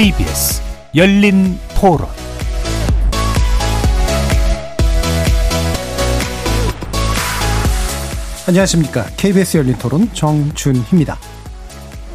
KBS 열린 토론 안녕하십니까. KBS 열린 토론 정준희입니다.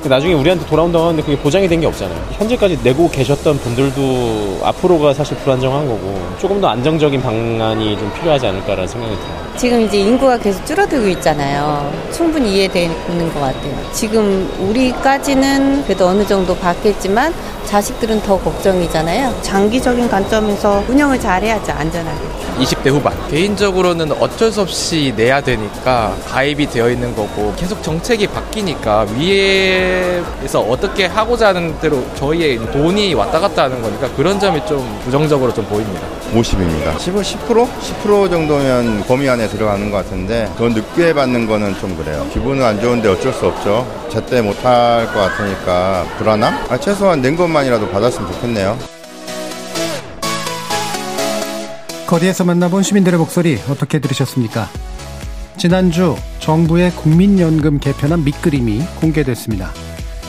나중에 우리한테 돌아온다고 하는데 그게 보장이 된 게 없잖아요. 현재까지 내고 계셨던 분들도 앞으로가 사실 불안정한 거고 조금 더 안정적인 방안이 좀 필요하지 않을까라는 생각이 들어요. 지금 이제 인구가 계속 줄어들고 있잖아요. 충분히 이해되는 것 같아요. 지금 우리까지는 그래도 어느 정도 받겠지만 자식들은 더 걱정이잖아요. 장기적인 관점에서 운영을 잘해야죠, 안전하게. 20대 후반. 개인적으로는 어쩔 수 없이 내야 되니까 가입이 되어 있는 거고 계속 정책이 바뀌니까 위에서 어떻게 하고자 하는 대로 저희의 돈이 왔다 갔다 하는 거니까 그런 점이 좀 부정적으로 좀 보입니다. 50입니다. 15, 10%? 10% 정도면 범위 안에 들어가는 것 같은데 더 늦게 받는 거는 좀 그래요. 기분은 안 좋은데 어쩔 수 없죠. 제때 못할 것 같으니까 불안함? 아, 최소한 낸 것만이라도 받았으면 좋겠네요. 거리에서 만나본 시민들의 목소리 어떻게 들으셨습니까? 지난주 정부의 국민연금 개편안 밑그림이 공개됐습니다.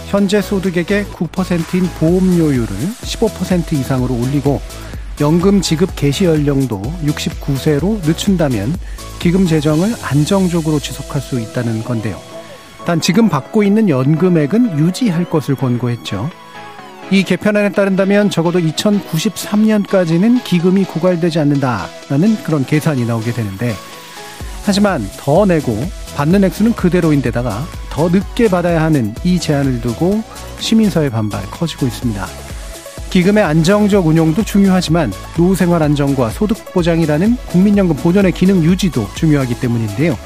현재 소득액의 9%인 보험료율을 15% 이상으로 올리고 연금 지급 개시 연령도 69세로 늦춘다면 기금 재정을 안정적으로 지속할 수 있다는 건데요. 단 지금 받고 있는 연금액은 유지할 것을 권고했죠. 이 개편안에 따른다면 적어도 2093년까지는 기금이 고갈되지 않는다라는 그런 계산이 나오게 되는데 하지만 더 내고 받는 액수는 그대로인데다가 더 늦게 받아야 하는 이 제한을 두고 시민사회 반발 커지고 있습니다. 기금의 안정적 운용도 중요하지만 노후생활 안정과 소득 보장이라는 국민연금 본연의 기능 유지도 중요하기 때문인데요.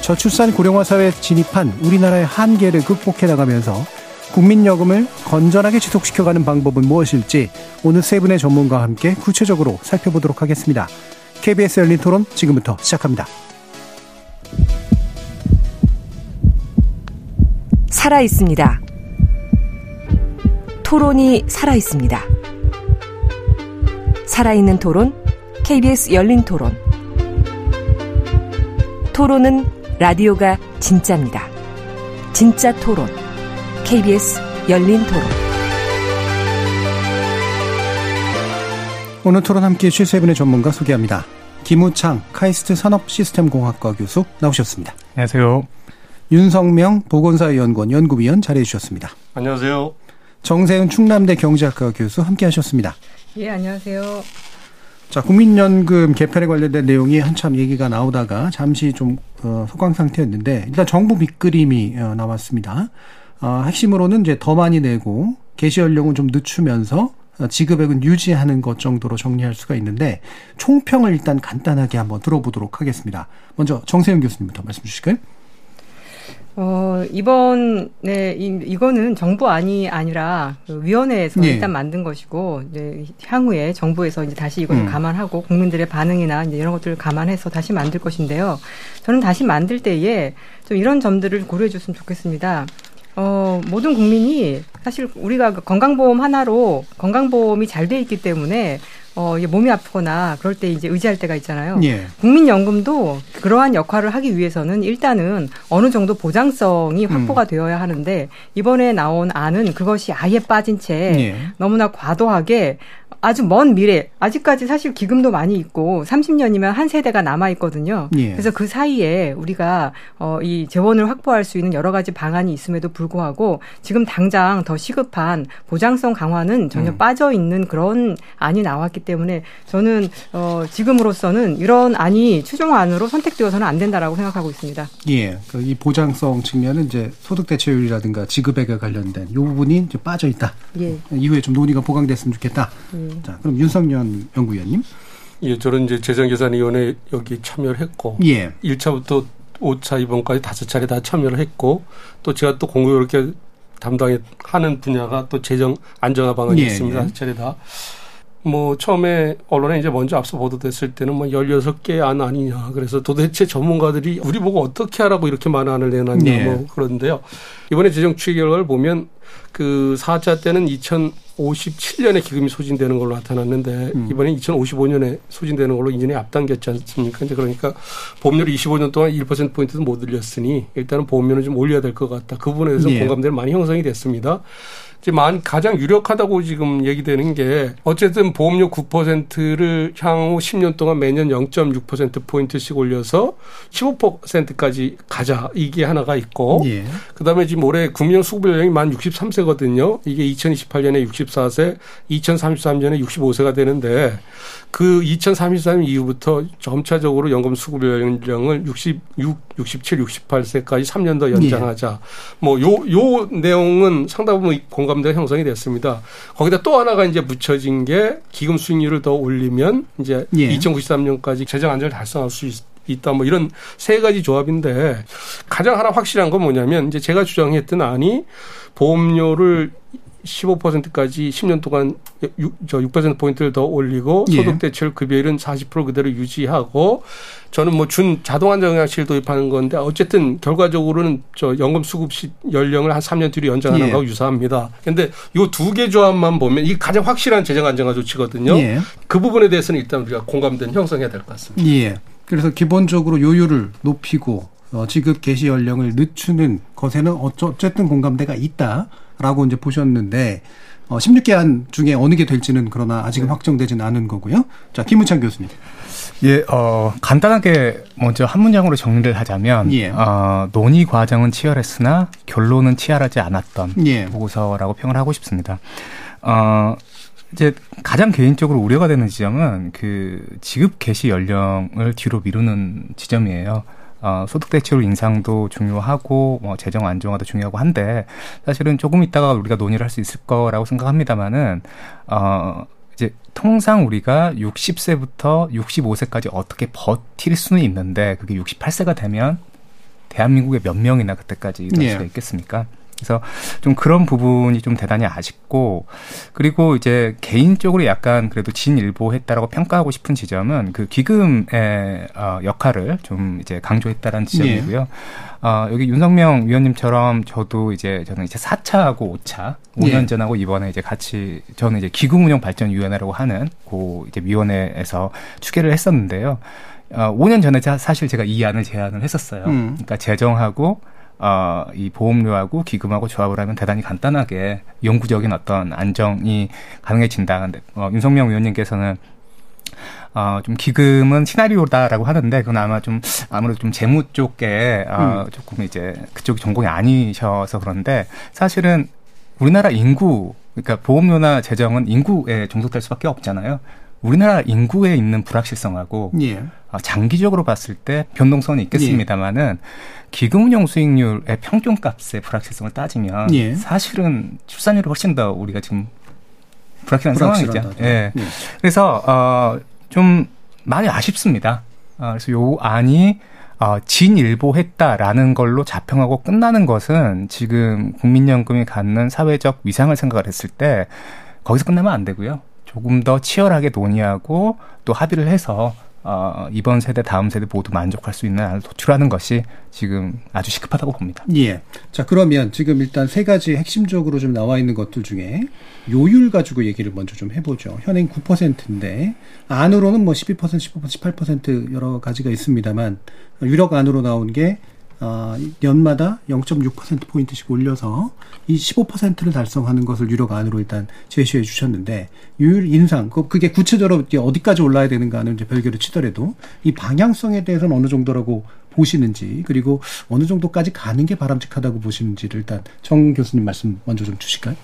저출산 고령화 사회에 진입한 우리나라의 한계를 극복해 나가면서 국민연금을 건전하게 지속시켜가는 방법은 무엇일지 오늘 세 분의 전문가와 함께 구체적으로 살펴보도록 하겠습니다. KBS 열린 토론 지금부터 시작합니다. 살아 있습니다. 토론이 살아 있습니다. 살아있는 토론, KBS 열린 토론. 토론은 라디오가 진짜입니다. 진짜 토론, KBS 열린 토론. 오늘 토론 함께 해주실 세 분의 전문가 소개합니다. 김우창 카이스트 산업시스템공학과 교수 나오셨습니다. 안녕하세요. 윤성명 보건사연구원 연구위원 자리해 주셨습니다. 안녕하세요. 정세은 충남대 경제학과 교수 함께 하셨습니다. 예, 안녕하세요. 자, 국민연금 개편에 관련된 내용이 한참 얘기가 나오다가 잠시 좀 어, 소강 상태였는데 일단 정부 밑그림이 어, 나왔습니다. 어, 핵심으로는 이제 더 많이 내고 개시 연령은 좀 늦추면서 어, 지급액은 유지하는 것 정도로 정리할 수가 있는데 총평을 일단 간단하게 한번 들어보도록 하겠습니다. 먼저 정세윤 교수님부터 말씀 주실까요? 어, 이번에, 이, 이거는 정부안이 아니라 그 위원회에서 예. 일단 만든 것이고, 이제 향후에 정부에서 이제 다시 이걸 음. 감안하고 국민들의 반응이나 이제 이런 것들을 감안해서 다시 만들 것인데요. 저는 다시 만들 때에 좀 이런 점들을 고려해 줬으면 좋겠습니다. 어, 모든 국민이 사실 우리가 그 건강보험 하나로 건강보험이 잘 돼 있기 때문에 어, 몸이 아프거나 그럴 때 이제 의지할 때가 있잖아요. 예. 국민연금도 그러한 역할을 하기 위해서는 일단은 어느 정도 보장성이 확보가 되어야 하는데 이번에 나온 안은 그것이 아예 빠진 채 예. 너무나 과도하게 아주 먼 미래 아직까지 사실 기금도 많이 있고 30년이면 한 세대가 남아 있거든요. 예. 그래서 그 사이에 우리가 어, 이 재원을 확보할 수 있는 여러 가지 방안이 있음에도 불구하고 지금 당장 더 시급한 보장성 강화는 전혀 음. 빠져 있는 그런 안이 나왔기 때문에 저는 어, 지금으로서는 이런 안이 최종안으로 선택되어서는 안 된다라고 생각하고 있습니다. 예. 그 이 보장성 측면은 이제 소득 대체율이라든가 지급액에 관련된 이 부분이 이제 빠져 있다. 예. 이후에 좀 논의가 보강됐으면 좋겠다. 예. 자, 그럼 윤석열 연구위원님. 예, 저는 이제 재정계산위원회 여기 참여를 했고, 예. 1차부터 5차 이번까지 다섯 차례 다 참여를 했고, 또 제가 또 공교롭게 담당하는 분야가 또 재정 안정화 방안이 예, 있습니다. 예. 다섯 차례 다. 뭐 처음에 언론에 이제 먼저 앞서 보도됐을 때는 뭐 16개 안 아니냐. 그래서 도대체 전문가들이 우리 보고 어떻게 하라고 이렇게 많은 안을 내놨냐. 네. 뭐 그런데요. 이번에 재정 추이 결과를 보면 그 4차 때는 2057년에 기금이 소진되는 걸로 나타났는데 음. 이번에 2055년에 소진되는 걸로 이전에 앞당겼지 않습니까? 이제 그러니까 보험료를 25년 동안 1% 포인트도 못 올렸으니 일단은 보험료는 좀 올려야 될 것 같다. 그 부분에 대해서 예. 공감대는 많이 형성이 됐습니다. 이제 만 가장 유력하다고 지금 얘기되는 게 어쨌든 보험료 9%를 향후 10년 동안 매년 0.6% 포인트씩 올려서 15%까지 가자 이게 하나가 있고 예. 그다음에 지금 올해 국민형 수급 연령이 만 63세거든요. 이게 2028년에 64세, 2033년에 65세가 되는데 그 2033년 이후부터 점차적으로 연금 수급 연령을 66, 67, 68세까지 3년 더 연장하자. 뭐요요 내용은 상당 부분 공감 대가 형성이 됐습니다. 거기다 또 하나가 이제 붙여진 게 기금 수익률을 더 올리면 이제 예. 2093년까지 재정 안정을 달성할 수 있, 있다 뭐 이런 세 가지 조합인데 가장 하나 확실한 건 뭐냐면 이제 제가 주장했던 안이 보험료를 15%까지 10년 동안 6, 저 6%포인트를 더 올리고 예. 소득 대출 급여율은 40% 그대로 유지하고 저는 뭐 준 자동 안정장치를 도입하는 건데 어쨌든 결과적으로는 저 연금 수급 시 연령을 한 3년 뒤로 연장하는 예. 거하고 유사합니다. 근데 요 두 개 조합만 보면 이게 가장 확실한 재정 안정화 조치거든요. 예. 그 부분에 대해서는 일단 우리가 공감대는 형성해야 될 것 같습니다. 예. 그래서 기본적으로 요율을 높이고 어, 지급 개시 연령을 늦추는 것에는 어쩌- 어쨌든 공감대가 있다라고 이제 보셨는데 어, 16개 안 중에 어느 게 될지는 그러나 아직은 확정되지는 않은 거고요. 자, 김우찬 교수님. 예, 어, 간단하게 먼저 한 문장으로 정리를 하자면, 예. 어, 논의 과정은 치열했으나 결론은 치열하지 않았던 예. 보고서라고 평을 하고 싶습니다. 어, 이제 가장 개인적으로 우려가 되는 지점은 그 지급 개시 연령을 뒤로 미루는 지점이에요. 어, 소득 대출 인상도 중요하고 뭐 재정 안정화도 중요하고 한데 사실은 조금 있다가 우리가 논의를 할 수 있을 거라고 생각합니다만은 어 이제 통상 우리가 60세부터 65세까지 어떻게 버틸 수는 있는데 그게 68세가 되면 대한민국에 몇 명이나 그때까지 일할 예. 수가 있겠습니까? 그래서 좀 그런 부분이 좀 대단히 아쉽고 그리고 이제 개인적으로 약간 그래도 진일보했다라고 평가하고 싶은 지점은 그 기금의 어, 역할을 좀 이제 강조했다라는 지점이고요. 어, 여기 윤석명 위원님처럼 저도 이제 저는 이제 4차하고 5차, 5년 예. 전하고 이번에 이제 같이 저는 이제 기금운용발전위원회라고 하는 그 이제 위원회에서 추계를 했었는데요. 어, 5년 전에 자- 사실 제가 이 안을 제안을 했었어요. 음. 그러니까 재정하고 어, 이 보험료하고 기금하고 조합을 하면 대단히 간단하게 영구적인 어떤 안정이 가능해진다. 근데 어, 윤석명 위원님께서는 어, 좀 기금은 시나리오다라고 하는데 그건 아마 좀 아무래도 좀 재무 쪽에 어, 조금 이제 그쪽 전공이 아니셔서 그런데 사실은 우리나라 인구 그러니까 보험료나 재정은 인구에 종속될 수밖에 없잖아요. 우리나라 인구에 있는 불확실성하고 예. 어, 장기적으로 봤을 때 변동성은 있겠습니다만은 기금운용 수익률의 평균값의 불확실성을 따지면 예. 사실은 출산율이 훨씬 더 우리가 지금 불확실한. 상황이죠. 예. 예. 그래서 어, 좀 많이 아쉽습니다. 어, 그래서 요 안이 어, 진일보했다라는 걸로 자평하고 끝나는 것은 지금 국민연금이 갖는 사회적 위상을 생각을 했을 때 거기서 끝나면 안 되고요. 조금 더 치열하게 논의하고 또 합의를 해서 어, 이번 세대, 다음 세대 모두 만족할 수 있는 안을 도출하는 것이 지금 아주 시급하다고 봅니다. 예. 자, 그러면 지금 일단 세 가지 핵심적으로 좀 나와 있는 것들 중에 요율 가지고 얘기를 먼저 좀 해보죠. 현행 9%인데 안으로는 뭐 12%, 15%, 18% 여러 가지가 있습니다만 유력 안으로 나온 게 어, 연마다 0.6% 포인트씩 올려서 이 15%를 달성하는 것을 유력 안으로 일단 제시해 주셨는데 요율 인상 그- 그게 구체적으로 어디까지 올라야 되는가는 이제 별개로 치더라도 이 방향성에 대해서는 어느 정도라고 보시는지 그리고 어느 정도까지 가는 게 바람직하다고 보시는지를 일단 정 교수님 말씀 먼저 좀 주실까요?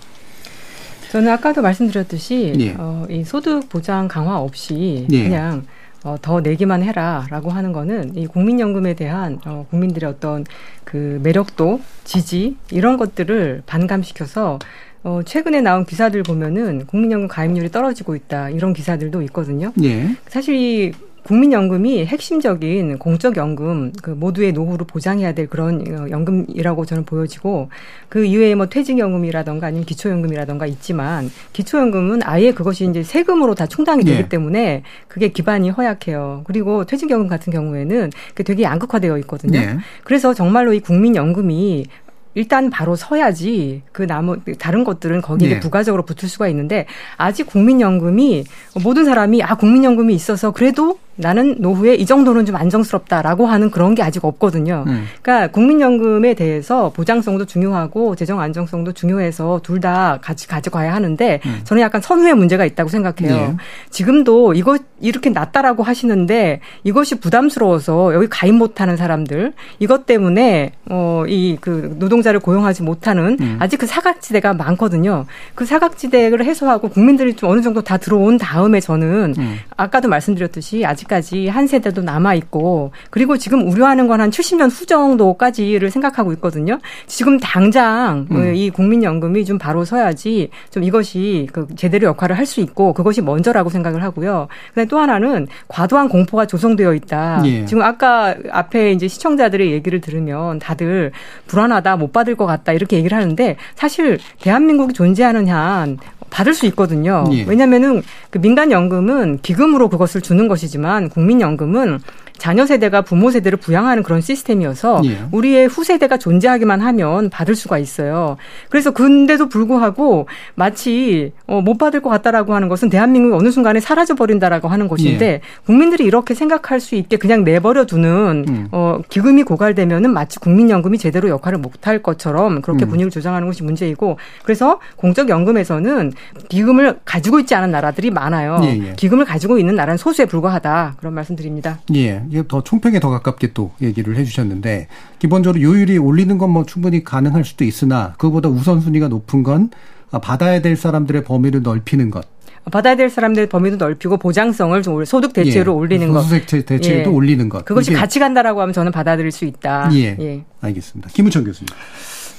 저는 아까도 말씀드렸듯이 예. 어, 이 소득 보장 강화 없이 예. 그냥 어, 더 내기만 해라라고 하는 거는 이 국민연금에 대한 어, 국민들의 어떤 그 매력도 지지 이런 것들을 반감시켜서 어, 최근에 나온 기사들 보면은 국민연금 가입률이 떨어지고 있다 이런 기사들도 있거든요. 예. 사실 이 국민연금이 핵심적인 공적연금 그 모두의 노후를 보장해야 될 그런 어, 연금이라고 저는 보여지고 그 이외에 뭐 퇴직연금이라던가 아니면 기초연금이라던가 있지만 기초연금은 아예 그것이 이제 세금으로 다 충당이 되기 예. 때문에 그게 기반이 허약해요. 그리고 퇴직연금 같은 경우에는 그게 되게 양극화되어 있거든요. 예. 그래서 정말로 이 국민연금이 일단 바로 서야지 그 나무 다른 것들은 거기에 네. 부가적으로 붙을 수가 있는데 아직 국민연금이 모든 사람이 아 국민연금이 있어서 그래도 나는 노후에 이 정도는 좀 안정스럽다라고 하는 그런 게 아직 없거든요. 음. 그러니까 국민연금에 대해서 보장성도 중요하고 재정 안정성도 중요해서 둘 다 같이 가져가야 하는데 저는 약간 선후의 문제가 있다고 생각해요. 네. 지금도 이거 이렇게 낮다라고 하시는데 이것이 부담스러워서 여기 가입 못하는 사람들 이것 때문에 어이 그 노동자를 고용하지 못하는 음. 아직 그 사각지대가 많거든요. 그 사각지대를 해소하고 국민들이 좀 어느 정도 다 들어온 다음에 저는 음. 아까도 말씀드렸듯이 아직 까지 한 세대도 남아 있고 그리고 지금 우려하는 건 한 70년 후 정도까지를 생각하고 있거든요. 지금 당장 음. 이 국민연금이 좀 바로 서야지 좀 이것이 그 제대로 역할을 할 수 있고 그것이 먼저라고 생각을 하고요. 그다음에 또 하나는 과도한 공포가 조성되어 있다. 예. 지금 아까 앞에 이제 시청자들의 얘기를 들으면 다들 불안하다 못 받을 것 같다 이렇게 얘기를 하는데 사실 대한민국이 존재하는 한 받을 수 있거든요. 예. 왜냐하면은 그 민간연금은 기금으로 그것을 주는 것이지만 국민연금은 자녀 세대가 부모 세대를 부양하는 그런 시스템이어서 예. 우리의 후세대가 존재하기만 하면 받을 수가 있어요. 그래서 근데도 불구하고 마치 어, 못 받을 것 같다라고 하는 것은 대한민국이 어느 순간에 사라져 버린다라고 하는 것인데 예. 국민들이 이렇게 생각할 수 있게 그냥 내버려 두는 음. 어, 기금이 고갈되면은 마치 국민연금이 제대로 역할을 못할 것처럼 그렇게 음. 분위기를 조장하는 것이 문제이고 그래서 공적연금에서는 기금을 가지고 있지 않은 나라들이 많아요. 예, 예. 기금을 가지고 있는 나라는 소수에 불과하다 그런 말씀드립니다. 예, 이게 더 총평에 더 가깝게 또 얘기를 해주셨는데 기본적으로 요율이 올리는 건 뭐 충분히 가능할 수도 있으나 그거보다 우선순위가 높은 건 아, 받아야 될 사람들의 범위를 넓히는 것. 받아야 될 사람들의 범위도 넓히고 보장성을 좀 올- 소득 대체로 예, 올리는 것. 소득 대체도 예. 올리는 것. 그것이 이게- 같이 간다라고 하면 저는 받아들일 수 있다. 예. 알겠습니다. 김우천 교수님.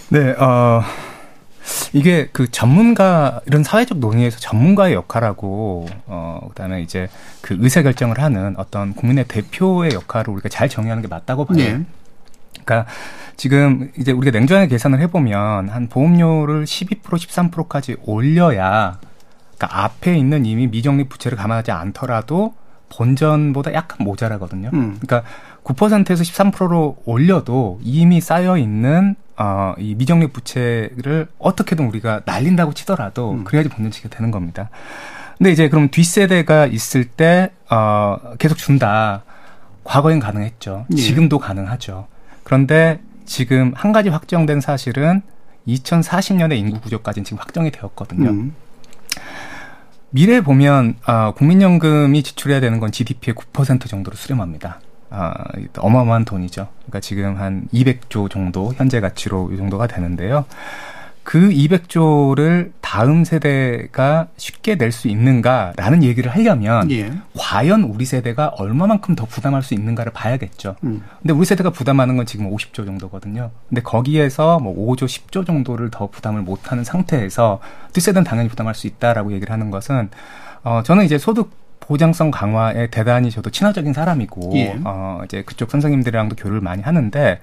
네, 어, 이게 그 전문가, 이런 사회적 논의에서 전문가의 역할하고, 어, 그 다음에 이제 그 의사 결정을 하는 어떤 국민의 대표의 역할을 우리가 잘 정의하는 게 맞다고 봐요. 네. 그러니까 지금 이제 우리가 냉정하게 계산을 해보면 한 보험료를 12% 13%까지 올려야 그러니까 앞에 있는 이미 미적립 부채를 감안하지 않더라도 본전보다 약간 모자라거든요. 음. 그러니까 9%에서 13%로 올려도 이미 쌓여 있는 어, 이 미적립 부채를 어떻게든 우리가 날린다고 치더라도 음. 그래야지 본전치가 되는 겁니다. 근데 이제 그럼 뒷세대가 있을 때 어, 계속 준다. 과거엔 가능했죠. 예. 지금도 가능하죠. 그런데 지금 한 가지 확정된 사실은 2040년에 인구 구조까지는 지금 확정이 되었거든요. 음. 미래에 보면 어, 국민연금이 지출해야 되는 건 GDP의 9% 정도로 수렴합니다. 아, 어마어마한 돈이죠. 그러니까 지금 한 200조 정도 현재 가치로 이 정도가 되는데요. 그 200조를 다음 세대가 쉽게 낼 수 있는가라는 얘기를 하려면 예. 과연 우리 세대가 얼마만큼 더 부담할 수 있는가를 봐야겠죠. 음. 근데 우리 세대가 부담하는 건 지금 50조 정도거든요. 근데 거기에서 뭐 5조, 10조 정도를 더 부담을 못하는 상태에서 뒷세대는 당연히 부담할 수 있다라고 얘기를 하는 것은 어 저는 이제 소득 보장성 강화에 대단히 저도 친화적인 사람이고 예. 어 이제 그쪽 선생님들이랑도 교류를 많이 하는데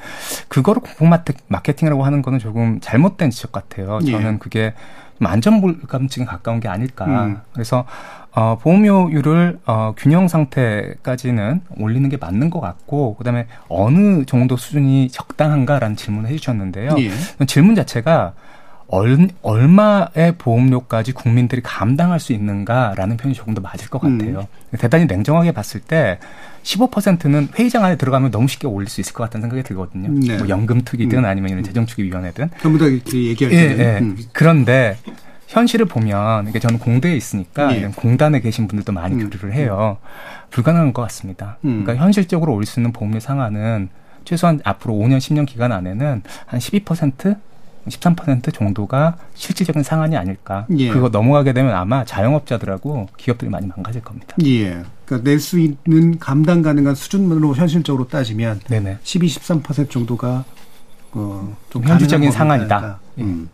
그거를 마케- 마케팅이라고 하는 거는 조금 잘못된 지적 같아요. 예. 저는 그게 좀 안전불감증에 가까운 게 아닐까. 음. 그래서 어, 보험료율을 어, 균형 상태까지는 올리는 게 맞는 것 같고 그다음에 어느 정도 수준이 적당한가라는 질문을 해 주셨는데요. 예. 질문 자체가 얼, 얼마의 보험료까지 국민들이 감당할 수 있는가라는 표현이 조금 더 맞을 것 같아요. 대단히 냉정하게 봤을 때 15%는 회의장 안에 들어가면 너무 쉽게 올릴 수 있을 것 같다는 생각이 들거든요. 네. 뭐 연금 투기든 음. 아니면 이런 재정투기위원회든. 전부 다 얘기할 예, 때는 예. 음. 그런데 현실을 보면 이게 저는 공대에 있으니까 예. 공단에 계신 분들도 많이 음. 교류를 해요. 불가능한 것 같습니다. 음. 그러니까 현실적으로 올릴 수 있는 보험료 상한은 최소한 앞으로 5년, 10년 기간 안에는 한 12%? 13% 정도가 실질적인 상한이 아닐까. 예. 그거 넘어가게 되면 아마 자영업자들하고 기업들이 많이 망가질 겁니다. 예. 그러니까 낼 수 있는 감당 가능한 수준으로 현실적으로 따지면 네네. 12, 13% 정도가 어, 좀 현실적인 상한이다. 겁니다. 음.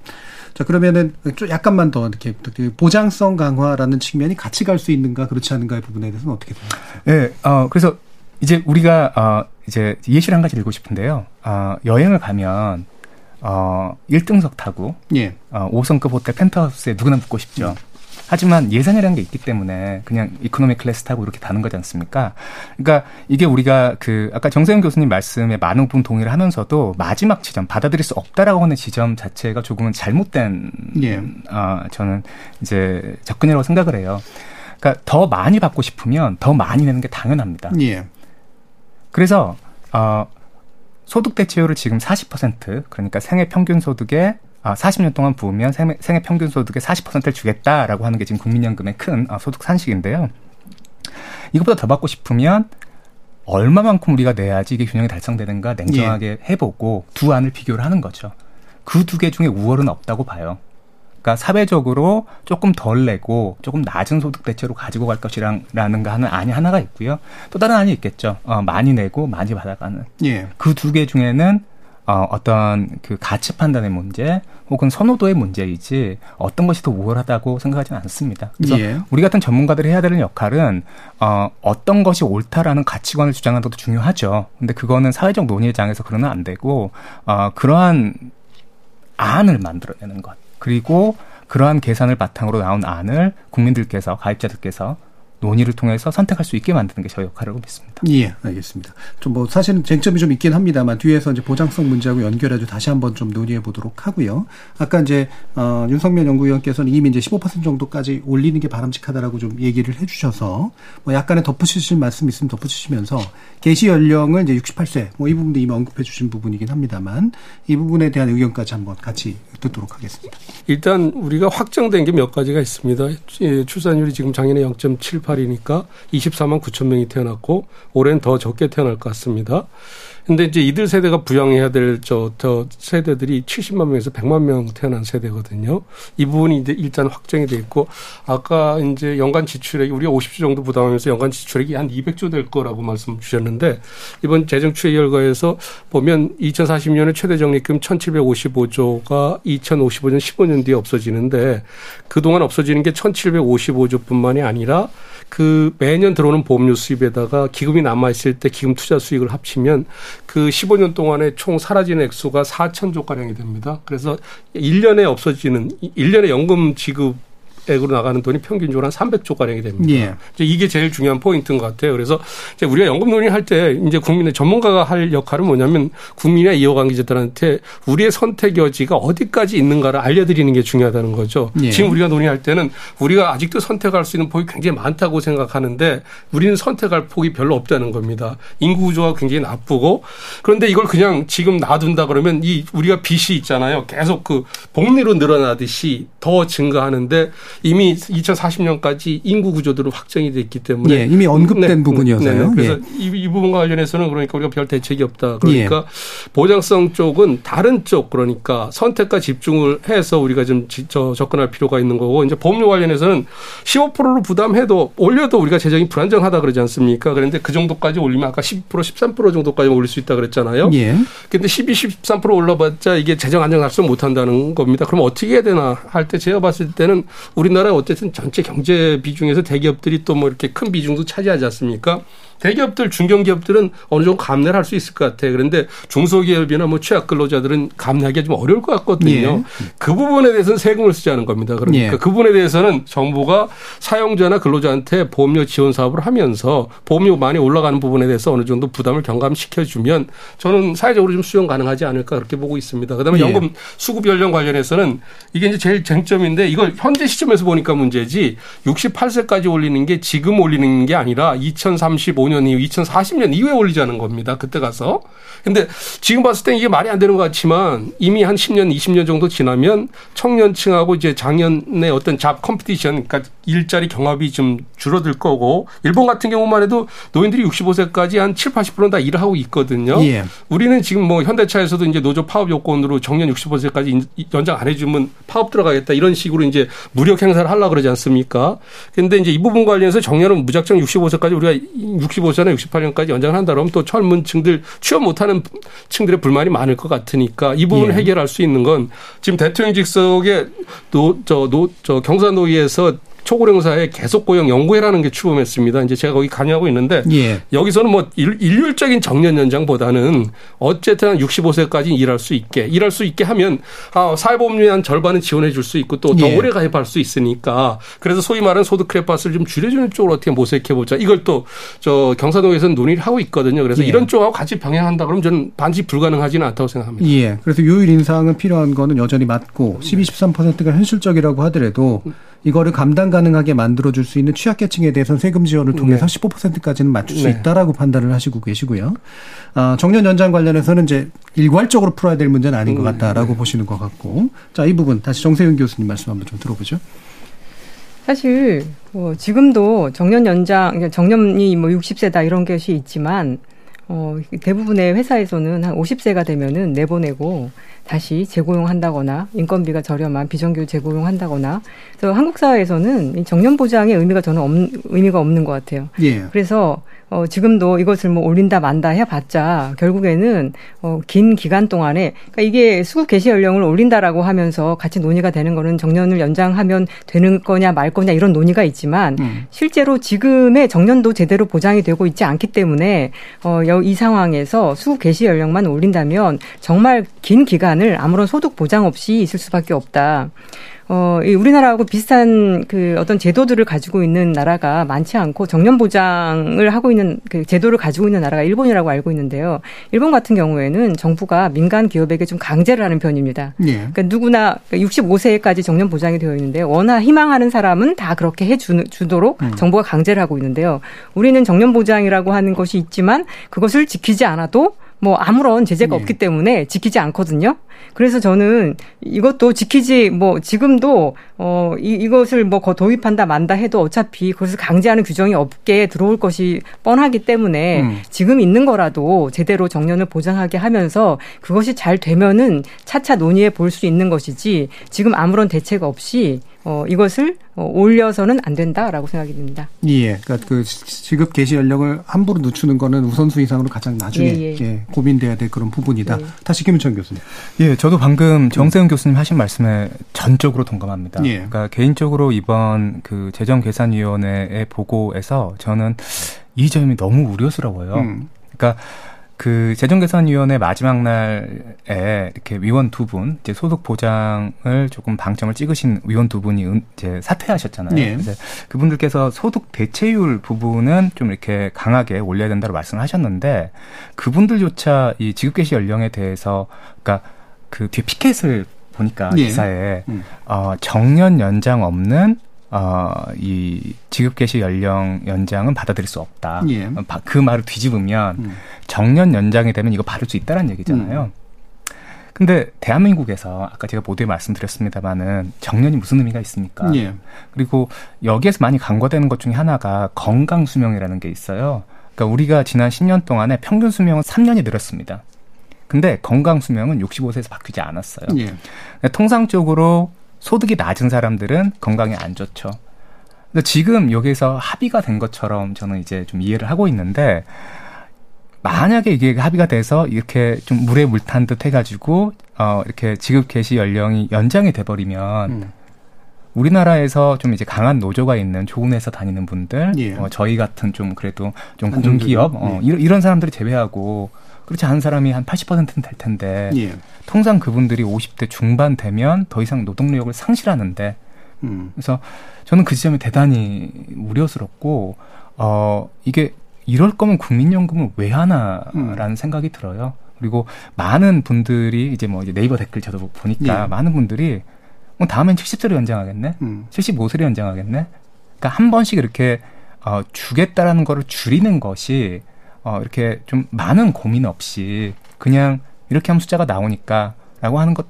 자 그러면은 좀 약간만 더 이렇게 그 보장성 강화라는 측면이 같이 갈 수 있는가 그렇지 않은가의 부분에 대해서는 어떻게 생각하세요? 네, 어, 그래서 이제 우리가, 어, 이제 예시를 한 가지 드리고 싶은데요. 어, 여행을 가면, 어, 1등석 타고, 예. 어, 5성급 호텔 펜트하우스에 누구나 묵고 싶죠. 하지만 예산이라는 게 있기 때문에 그냥 이코노미 클래스 타고 이렇게 다니는 거지 않습니까? 그러니까 이게 우리가 그 아까 정세영 교수님 말씀에 많은 부분 동의를 하면서도 마지막 지점 받아들일 수 없다라고 하는 지점 자체가 조금은 잘못된 예. 어, 저는 이제 접근이라고 생각을 해요. 그러니까 더 많이 받고 싶으면 더 많이 내는 게 당연합니다. 예. 그래서 어 소득 대체율을 지금 40% 그러니까 생애 평균 소득의 아, 40년 동안 부으면 생애, 생애 평균 소득의 40%를 주겠다라고 하는 게 지금 국민연금의 큰 어, 소득 산식인데요. 이것보다 더 받고 싶으면 얼마만큼 우리가 내야지 이게 균형이 달성되는가 냉정하게 해보고 두 안을 비교를 하는 거죠. 그 두 개 중에 우월은 없다고 봐요. 그러니까 사회적으로 조금 덜 내고 조금 낮은 소득 대체로 가지고 갈 것이라는 가 하는 안이 하나가 있고요. 또 다른 안이 있겠죠. 어, 많이 내고 많이 받아가는. 예. 그 두 개 중에는 어, 어떤 그 가치 판단의 문제 혹은 선호도의 문제이지 어떤 것이 더 우월하다고 생각하지는 않습니다. 그래서 예. 우리 같은 전문가들이 해야 되는 역할은 어, 어떤 것이 옳다라는 가치관을 주장하는 것도 중요하죠. 근데 그거는 사회적 논의의 장에서 그러면 안 되고 어, 그러한 안을 만들어내는 것 그리고 그러한 계산을 바탕으로 나온 안을 국민들께서 가입자들께서 논의를 통해서 선택할 수 있게 만드는 게 저희 역할이라고 믿습니다. 예, 알겠습니다. 좀 뭐 사실은 쟁점이 좀 있긴 합니다만 뒤에서 이제 보장성 문제하고 연결해서 다시 한번 좀 논의해 보도록 하고요. 아까 이제 어, 윤석면 연구위원께서는 이미 이제 15% 정도까지 올리는 게 바람직하다라고 좀 얘기를 해주셔서 뭐 약간의 덧붙이실 말씀 있으면 덧붙이시면서 개시 연령을 이제 68세 뭐 이 부분도 이미 언급해 주신 부분이긴 합니다만 이 부분에 대한 의견까지 한번 같이 듣도록 하겠습니다. 일단 우리가 확정된 게 몇 가지가 있습니다. 예, 출산율이 지금 작년에 0.78이니까 24만 9천 명이 태어났고 올해는 더 적게 태어날 것 같습니다. 근데 이제 이들 세대가 부양해야 될 저 저 세대들이 70만 명에서 100만 명 태어난 세대거든요. 이 부분이 이제 일단 확정이 돼 있고 아까 이제 연간 지출액이 우리가 50조 정도 부담하면서 연간 지출액이 한 200조 될 거라고 말씀 주셨는데 이번 재정 추이 결과에서 보면 2040년에 최대 적립금 1,755조가 2055년 15년 뒤에 없어지는데 그동안 없어지는 게 1,755조뿐만이 아니라 그 매년 들어오는 보험료 수입에다가 기금이 남아 있을 때 기금 투자 수익을 합치면 그 15년 동안에 총 사라지는 액수가 4천조 가량이 됩니다. 그래서 1년에 없어지는 1년에 연금 지급 액으로 나가는 돈이 평균적으로 한 300조 가량이 됩니다. 예. 이제 이게 제일 중요한 포인트인 것 같아요. 그래서 이제 우리가 연금 논의할 때 이제 국민의 전문가가 할 역할은 뭐냐면 국민의 이해관계자들한테 우리의 선택 여지가 어디까지 있는가를 알려드리는 게 중요하다는 거죠. 예. 지금 우리가 논의할 때는 우리가 아직도 선택할 수 있는 폭이 굉장히 많다고 생각하는데 우리는 선택할 폭이 별로 없다는 겁니다. 인구 구조가 굉장히 나쁘고 그런데 이걸 그냥 지금 놔둔다 그러면 이 우리가 빚이 있잖아요. 계속 그 복리로 늘어나듯이 더 증가하는데 이미 2040년까지 인구 구조들은 확정이 돼 있기 때문에 예, 이미 언급된 부분이어서요. 그래서 예. 이, 이 부분과 관련해서는 그러니까 우리가 별 대책이 없다. 그러니까 보장성 쪽은 다른 쪽 그러니까 선택과 집중을 해서 우리가 좀 지- 저 접근할 필요가 있는 거고 이제 보험료 관련해서는 15%로 부담해도 올려도 우리가 재정이 불안정하다 그러지 않습니까? 그런데 그 정도까지 올리면 아까 10% 13% 정도까지 올릴 수 있다 그랬잖아요. 예. 근데 12, 13% 올라봤자 이게 재정 안정 달성 못 한다는 겁니다. 그럼 어떻게 해야 되나 할 때 제가 봤을 때는 우리 나라 어쨌든 전체 경제 비중에서 대기업들이 또 뭐 이렇게 큰 비중도 차지하지 않습니까? 대기업들, 중견기업들은 어느 정도 감내를 할 수 있을 것 같아요. 그런데 중소기업이나 뭐 취약 근로자들은 감내하기가 좀 어려울 것 같거든요. 예. 그 부분에 대해서는 세금을 쓰자는 겁니다. 그러니까 예. 그 부분에 대해서는 정부가 사용자나 근로자한테 보험료 지원 사업을 하면서 보험료 많이 올라가는 부분에 대해서 어느 정도 부담을 경감시켜 주면 저는 사회적으로 좀 수용 가능하지 않을까 그렇게 보고 있습니다. 그다음에 예. 연금 수급 연령 관련해서는 이게 이제 제일 쟁점인데 이걸 현재 시점에서 보니까 문제지 68세까지 올리는 게 지금 올리는 게 아니라 2035년 이후 2040년 이후에 올리자는 겁니다. 그때 가서. 근데 지금 봤을 때 이게 말이 안 되는 것 같지만 이미 한 10년, 20년 정도 지나면 청년층하고 이제 작년에 어떤 잡 컴피티션, 그러니까 일자리 경합이 좀 줄어들 거고 일본 같은 경우만 해도 노인들이 65세까지 한 7, 80%는 다 일을 하고 있거든요. 예. 우리는 지금 뭐 현대차에서도 이제 노조 파업 요건으로 정년 65세까지 연장 안 해주면 파업 들어가겠다 이런 식으로 이제 무력 행사를 하려고 그러지 않습니까? 근데 이제 이 부분 관련해서 정년은 무작정 65세까지 우리가 65세나 68년까지 연장을 한다 그러면 또 젊은 층들 취업 못하는 층들의 불만이 많을 것 같으니까 이 부분을 예. 해결할 수 있는 건 지금 대통령 직속에 노, 저, 노, 저 경사노위에서 초고령사회 계속 고용 연구회라는 게 출범했습니다. 이제 제가 거기 관여하고 있는데 예. 여기서는 뭐 일, 일률적인 정년 연장보다는 어쨌든 65세까지 일할 수 있게 일할 수 있게 하면 아, 사회보험료의 한 절반은 지원해 줄 수 있고 또더 예. 오래 가입할 수 있으니까 그래서 소위 말하는 소득 크레파스를 좀 줄여주는 쪽으로 어떻게 모색해 보자. 이걸 또 저 경사도에서는 논의를 하고 있거든요. 그래서 예. 이런 쪽하고 같이 병행한다 그러면 저는 반드시 불가능하지는 않다고 생각합니다. 예. 그래서 요율 인상은 필요한 거는 여전히 맞고 12, 13%가 현실적이라고 하더라도 이거를 감당 가능하게 만들어 줄 수 있는 취약계층에 대해서는 세금 지원을 통해서 네. 15%까지는 맞출 수 네. 있다라고 판단을 하시고 계시고요. 아, 정년 연장 관련해서는 이제 일괄적으로 풀어야 될 문제는 아닌 것 같다라고 보시는 것 같고. 자, 이 부분 다시 정세윤 교수님 말씀 한번 좀 들어보죠. 사실 뭐 지금도 정년 연장, 그러니까 정년이 뭐 60세다 이런 것이 있지만 어, 대부분의 회사에서는 한 50세가 되면은 내보내고 다시 재고용한다거나 인건비가 저렴한 비정규 재고용한다거나 그래서 한국 사회에서는 이 정년 보장의 의미가 저는 없, 의미가 없는 것 같아요. 예. 그래서 어, 지금도 이것을 뭐 올린다 만다 해봤자 결국에는 어, 긴 기간 동안에 그러니까 이게 수급 개시 연령을 올린다라고 하면서 같이 논의가 되는 거는 정년을 연장하면 되는 거냐 말 거냐 이런 논의가 있지만 음. 실제로 지금의 정년도 제대로 보장이 되고 있지 않기 때문에 어, 여- 이 상황에서 수급 개시 연령만 올린다면 정말 긴 기간 을 아무런 소득 보장 없이 있을 수밖에 없다. 어, 이 우리나라하고 비슷한 그 어떤 제도들을 가지고 있는 나라가 많지 않고 정년 보장을 하고 있는 그 제도를 가지고 있는 나라가 일본이라고 알고 있는데요. 일본 같은 경우에는 정부가 민간 기업에게 좀 강제를 하는 편입니다. 예. 그러니까 누구나 65세까지 정년 보장이 되어 있는데 워낙 희망하는 사람은 다 그렇게 해 주, 주도록 정부가 강제를 하고 있는데요. 우리는 정년 보장이라고 하는 것이 있지만 그것을 지키지 않아도 뭐 아무런 제재가 네. 없기 때문에 지키지 않거든요. 그래서 저는 이것도 지키지 뭐 지금도 어 이, 이것을 뭐 거- 도입한다 만다 해도 어차피 그것을 강제하는 규정이 없게 들어올 것이 뻔하기 때문에 음. 지금 있는 거라도 제대로 정년을 보장하게 하면서 그것이 잘 되면은 차차 논의해 볼 수 있는 것이지 지금 아무런 대책 없이 어 이것을 어, 올려서는 안 된다라고 생각이 듭니다. 예. 그러니까 그 지급 개시 연령을 함부로 늦추는 거는 우선순위상으로 가장 나중에 예, 예. 예, 고민돼야 될 그런 부분이다. 네. 다시 김은천 교수님. 예, 저도 방금 정세훈 교수님 하신 말씀에 전적으로 동감합니다. 예. 그러니까 개인적으로 이번 그 재정계산위원회의 보고에서 저는 이 점이 너무 우려스러워요. 음. 그러니까 그 재정계산위원회 마지막 날에 이렇게 위원 두 분, 이제 소득 보장을 조금 방점을 찍으신 위원 두 분이 은- 이제 사퇴하셨잖아요. 예. 그래서 그분들께서 소득 대체율 부분은 좀 이렇게 강하게 올려야 된다고 말씀을 하셨는데 그분들조차 이 지급개시 연령에 대해서 그러니까 그 뒤에 피켓을 보니까 예. 기사에 음. 어, 정년 연장 없는 어, 이 지급 개시 연령 연장은 받아들일 수 없다. 예. 어, 바- 그 말을 뒤집으면 음. 정년 연장이 되면 이거 받을 수 있다는 얘기잖아요. 근데 대한민국에서 아까 제가 모두에 말씀드렸습니다마는 정년이 무슨 의미가 있습니까? 예. 그리고 여기에서 많이 간과되는 것 중에 하나가 건강 수명이라는 게 있어요. 그러니까 우리가 지난 10년 동안에 평균 수명은 3년이 늘었습니다. 근데 건강 수명은 65세에서 바뀌지 않았어요. 예. 통상적으로 소득이 낮은 사람들은 건강에 안 좋죠. 근데 지금 여기서 합의가 된 것처럼 저는 이제 좀 이해를 하고 있는데 만약에 이게 합의가 돼서 이렇게 좀 물에 물 탄 듯 해가지고 어 이렇게 지급 개시 연령이 연장이 돼버리면 음. 우리나라에서 좀 이제 강한 노조가 있는 좋은 회사 다니는 분들, 예. 어, 저희 같은 좀 그래도 좀 공기업, 어, 예. 이런, 이런 사람들을 제외하고 그렇지 않은 사람이 한 80%는 될 텐데 예. 통상 그분들이 50대 중반 되면 더 이상 노동력을 상실하는데 음. 그래서 저는 그 지점이 대단히 우려스럽고 어 이게 이럴 거면 국민연금을 왜 하나라는 음. 생각이 들어요. 그리고 많은 분들이 이제 뭐 이제 네이버 댓글 저도 보니까 예. 많은 분들이 뭐 다음엔 70세로 연장하겠네, 음. 75세로 연장하겠네. 그러니까 한 번씩 이렇게 어 주겠다라는 거를 줄이는 것이 어 이렇게 좀 많은 고민 없이 그냥 이렇게 하면 숫자가 나오니까 라고 하는 것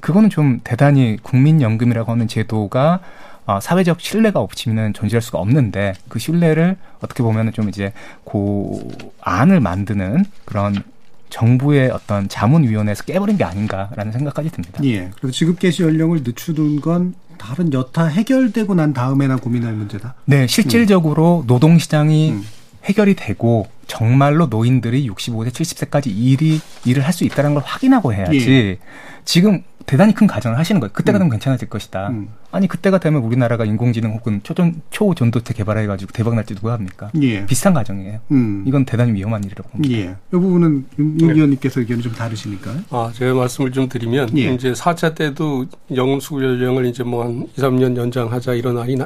그거는 좀 대단히 국민연금이라고 하는 제도가 어, 사회적 신뢰가 없이는 존재할 수가 없는데 그 신뢰를 어떻게 보면은 좀 이제 고 안을 만드는 그런 정부의 어떤 자문위원회에서 깨버린 게 아닌가라는 생각까지 듭니다. 예. 그리고 지급 개시 연령을 늦추는 건 다른 여타 해결되고 난 다음에나 고민할 문제다. 네, 실질적으로 노동시장이 음. 해결이 되고 정말로 노인들이 65세, 70세까지 일이 일을 할 수 있다는 걸 확인하고 해야지. 예. 지금 대단히 큰 가정을 하시는 거예요. 그때가 음. 되면 괜찮아질 것이다. 음. 아니 그때가 되면 우리나라가 인공지능 혹은 초전 초전도체 개발해가지고 대박 날지 누가 합니까? 예. 비슷한 가정이에요. 음. 이건 대단히 위험한 일이라고 봅니다. 예. 이 부분은 윤 네. 의원님께서 의견이 좀 다르시니까. 아, 제가 말씀을 좀 드리면 예. 이제 4차 때도 영음 수급 연령을 이제 뭐 한 2, 3년 연장하자 이런 아이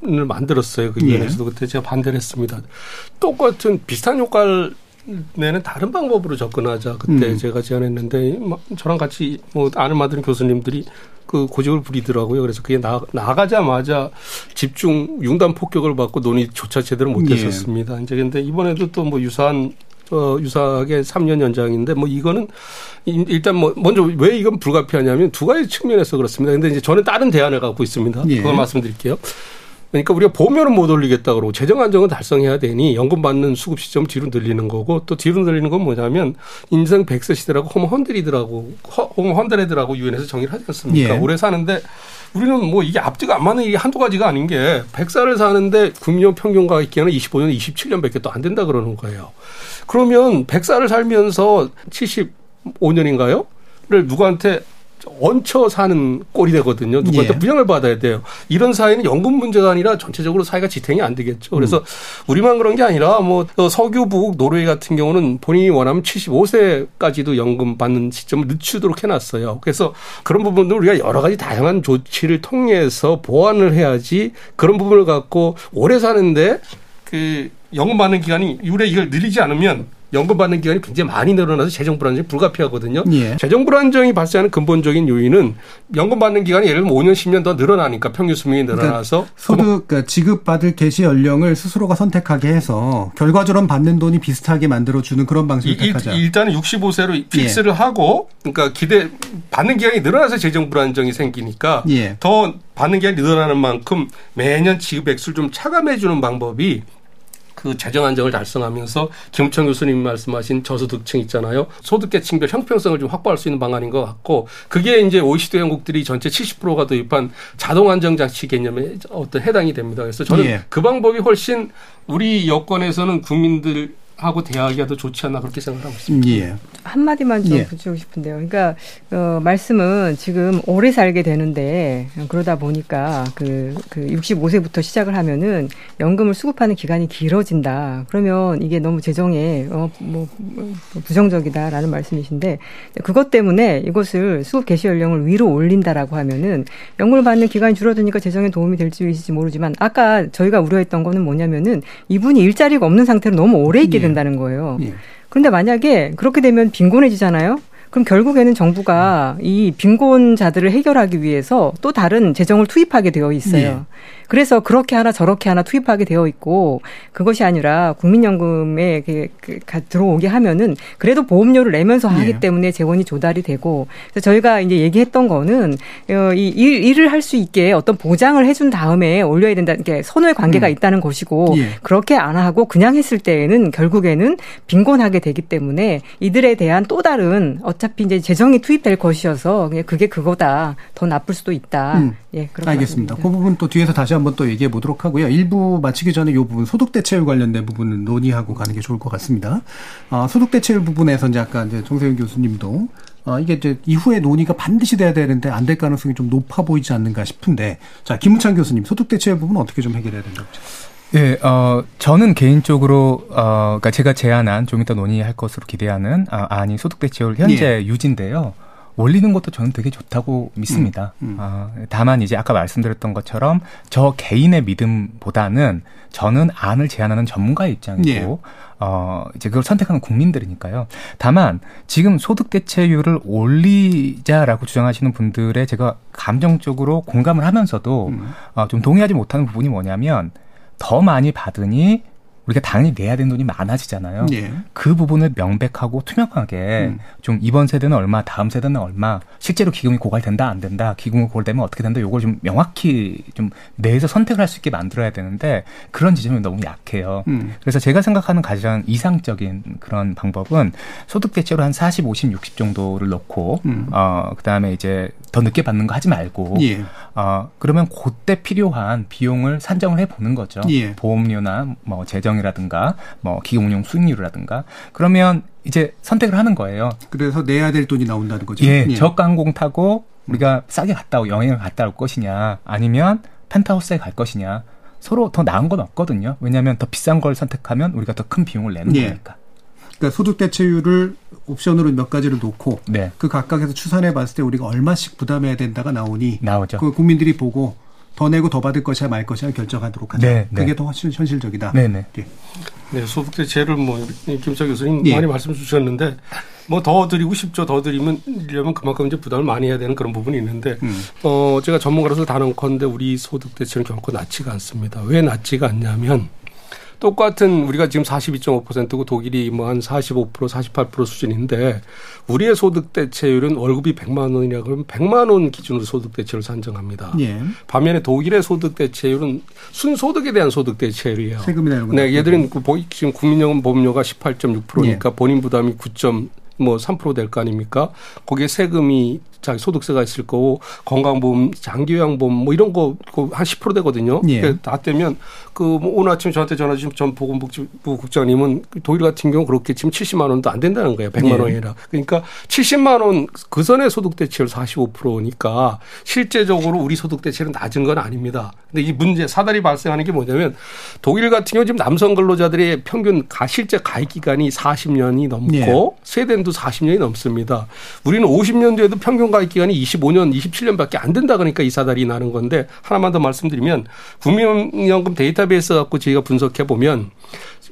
를 만들었어요. 그 예. 위원회에서도 그때 제가 반대를 했습니다. 똑같은 비슷한 효과를 내는 다른 방법으로 접근하자. 그때 음. 제가 제안했는데 뭐 저랑 같이 뭐 아는 많은 교수님들이 그 고집을 부리더라고요. 그래서 그게 나, 나가자마자 집중 융단 폭격을 받고 논의조차 제대로 예. 못했었습니다. 이제 근데 이번에도 또 뭐 유사한 어, 유사하게 3년 연장인데 뭐 이거는 이- 일단 뭐 먼저 왜 이건 불가피하냐면 두 가지 측면에서 그렇습니다. 근데 이제 저는 다른 대안을 갖고 있습니다. 예. 그걸 말씀드릴게요. 그러니까 우리가 보면은 못 올리겠다 그러고 재정 안정은 달성해야 되니 연금 받는 수급 시점 뒤로 늘리는 거고 또 뒤로 늘리는 건 뭐냐면 인생 100세 시대라고 홈 헌드리드라고 홈 헌드레드라고 유엔에서 정의를 하지 않습니까? 예. 오래 사는데 우리는 뭐 이게 앞뒤가 안 맞는 일이 한두 가지가 아닌 게 100살을 사는데 국민연 평균 가액 기간은 25년, 27년밖에 또 안 된다 그러는 거예요. 그러면 100살을 살면서 75년인가요? 를 누구한테 얹혀 사는 꼴이 되거든요. 누구한테 예. 부양을 받아야 돼요. 이런 사회는 연금 문제가 아니라 전체적으로 사회가 지탱이 안 되겠죠. 음. 그래서 우리만 그런 게 아니라 뭐 어, 석유 부국 노르웨이 같은 경우는 본인이 원하면 75세까지도 연금 받는 시점을 늦추도록 해놨어요. 그래서 그런 부분들 우리가 여러 가지 다양한 조치를 통해서 보완을 해야지 그런 부분을 갖고 오래 사는데 그 연금 받는 기간이 유래 이걸 늘리지 않으면 연금 받는 기간이 굉장히 많이 늘어나서 재정 불안정이 불가피하거든요. 예. 재정 불안정이 발생하는 근본적인 요인은 연금 받는 기간이 예를 들면 5년, 10년 더 늘어나니까 평균 수명이 늘어나서 소득 그러니까 지급 받을 개시 연령을 스스로가 선택하게 해서 결과적으로 받는 돈이 비슷하게 만들어 주는 그런 방식을 일- 택하자. 일단은 65세로 예. 픽스를 하고 그러니까 기대 받는 기간이 늘어나서 재정 불안정이 생기니까 예. 더 받는 기간이 늘어나는 만큼 매년 지급 액수를 좀 차감해 주는 방법이 그 재정 안정을 달성하면서 김우천 교수님이 말씀하신 저소득층 있잖아요. 소득계층별 형평성을 좀 확보할 수 있는 방안인 것 같고 그게 이제 OECD 영국들이 전체 70%가 도입한 자동 안정 장치 개념에 어떤 해당이 됩니다. 그래서 저는 예. 그 방법이 훨씬 우리 여건에서는 국민들 하고 대하기가 더 좋지 않나 그렇게 생각하고 있습니다. 예. 한 마디만 좀 예. 붙이고 싶은데요. 그러니까, 어, 말씀은 지금 오래 살게 되는데, 그러다 보니까 그, 그 65세부터 시작을 하면은 연금을 수급하는 기간이 길어진다. 그러면 이게 너무 재정에, 어, 뭐, 뭐 부정적이다라는 말씀이신데, 그것 때문에 이것을 수급 개시 연령을 위로 올린다라고 하면은 연금을 받는 기간이 줄어드니까 재정에 도움이 될지 있을지 모르지만, 아까 저희가 우려했던 거는 뭐냐면은 이분이 일자리가 없는 상태로 너무 오래 있게 예. 된다는 거예요. 예. 그런데 만약에 그렇게 되면 빈곤해지잖아요. 그럼 결국에는 정부가 이 빈곤자들을 해결하기 위해서 또 다른 재정을 투입하게 되어 있어요. 예. 그래서 그렇게 하나 저렇게 하나 투입하게 되어 있고 그것이 아니라 국민연금에 그- 들어오게 하면은 그래도 보험료를 내면서 하기 예. 때문에 재원이 조달이 되고 그래서 저희가 이제 얘기했던 거는 어, 이 일, 일을 할 수 있게 어떤 보장을 해준 다음에 올려야 된다. 이게 선후의 관계가 음. 있다는 것이고 예. 그렇게 안 하고 그냥 했을 때에는 결국에는 빈곤하게 되기 때문에 이들에 대한 또 다른 어 차피 이제 재정이 투입될 것이어서 그게 그거다. 더 나쁠 수도 있다. 음. 예, 그렇게 알겠습니다. 그. 부분 또 뒤에서 다시 한번 또 얘기해 보도록 하고요. 일부 마치기 전에 이 부분 소득 대체율 관련된 부분은 논의하고 가는 게 좋을 것 같습니다. 아, 소득 대체율 부분에서 이제 아까 이제 정세윤 교수님도 아, 이게 이제 이후에 논의가 반드시 돼야 되는데 안 될 가능성이 좀 높아 보이지 않는가 싶은데 자 김우찬 교수님 소득 대체율 부분 어떻게 좀 해결해야 된다고 보세요? 예, 어, 저는 개인적으로, 어, 그니까 제가 제안한 좀 이따 논의할 것으로 기대하는, 아, 아니, 소득대체율 현재 유지인데요. 올리는 것도 저는 되게 좋다고 믿습니다. 음, 음. 어, 다만 이제 아까 말씀드렸던 것처럼 저 개인의 믿음보다는 저는 안을 제안하는 전문가의 입장이고, 예. 어, 이제 그걸 선택하는 국민들이니까요. 다만 지금 소득 대체율을 올리자라고 주장하시는 분들의 제가 감정적으로 공감을 하면서도 음. 어, 좀 동의하지 못하는 부분이 뭐냐면 더 많이 받으니 우리가 당연히 내야 되는 돈이 많아지잖아요. 예. 그 부분을 명백하고 투명하게 음. 좀 이번 세대는 얼마, 다음 세대는 얼마, 실제로 기금이 고갈된다 안 된다, 기금이 고갈되면 어떻게 된다, 요걸 좀 명확히 좀 내에서 선택을 할 수 있게 만들어야 되는데 그런 지점이 너무 약해요. 음. 그래서 제가 생각하는 가장 이상적인 그런 방법은 소득 대체로 한 40, 50, 60 정도를 넣고 음. 어 그다음에 이제 더 늦게 받는 거 하지 말고 예. 어 그러면 그때 필요한 비용을 산정을 해 보는 거죠. 예. 보험료나 뭐 재정 비용이라든가 뭐 기업 운용 수익률이라든가 그러면 이제 선택을 하는 거예요. 그래서 내야 될 돈이 나온다는 거죠. 예, 저가 항공 타고 우리가 싸게 갔다 오 여행을 갔다 올 것이냐 아니면 펜트하우스에 갈 것이냐 서로 더 나은 건 없거든요. 왜냐하면 더 비싼 걸 선택하면 우리가 더 큰 비용을 내는 예. 거니까. 그러니까 소득 대체율을 옵션으로 몇 가지를 놓고 네. 그 각각에서 추산해 봤을 때 우리가 얼마씩 부담해야 된다가 나오니 나오죠. 그 국민들이 보고 더 내고 더 받을 것이야 말 것이야 결정하도록 하자. 네, 네. 그게 더 훨씬 현실적이다. 네 네. 예. 네, 소득 대체를 뭐 김차 교수님 예. 많이 말씀 주셨는데 뭐 더 드리고 싶죠. 더 드리면 이려면 그만큼 이제 부담을 많이 해야 되는 그런 부분이 있는데 음. 어 제가 전문가로서 단언컨대 우리 소득 대체는 결코 낮지가 않습니다. 왜 낮지가 않냐면 똑같은 우리가 지금 42.5%고 독일이 뭐 한 45% 48% 수준인데 우리의 소득 대체율은 월급이 100만 원이라 그러면 100만 원 기준으로 소득 대체율을 산정합니다. 예. 반면에 독일의 소득 대체율은 순소득에 대한 소득 대체율이에요. 세금이 나는 네, 얘들은 그 보- 지금 국민연금 보험료가 18.6%니까 예. 본인 부담이 9. 뭐 3%될 거 아닙니까? 거기에 세금이 자기 소득세가 있을 거고 건강보험, 장기요양보험 뭐 이런 거 한 10% 되거든요. 예. 그게 다 떼면 그 뭐 오늘 아침 저한테 전화 주신 전 보건복지부 국장님은 그 독일 같은 경우 그렇게 지금 70만 원도 안 된다는 거예요. 100만 예. 원이라. 그러니까 70만 원 그 전에 소득 대체율 45%니까 실제적으로 우리 소득 대체율은 낮은 건 아닙니다. 근데 이 문제 사달이 발생하는 게 뭐냐면 독일 같은 경우 지금 남성 근로자들의 평균 가 실제 가입 기간이 40년이 넘고 예. 스웨덴도 40년이 넘습니다. 우리는 50년도에도 평균 가입 기간이 25년, 27년밖에 안 된다 그러니까 이 사달이 나는 건데 하나만 더 말씀드리면 국민연금 데이터베이스 갖고 저희가 분석해 보면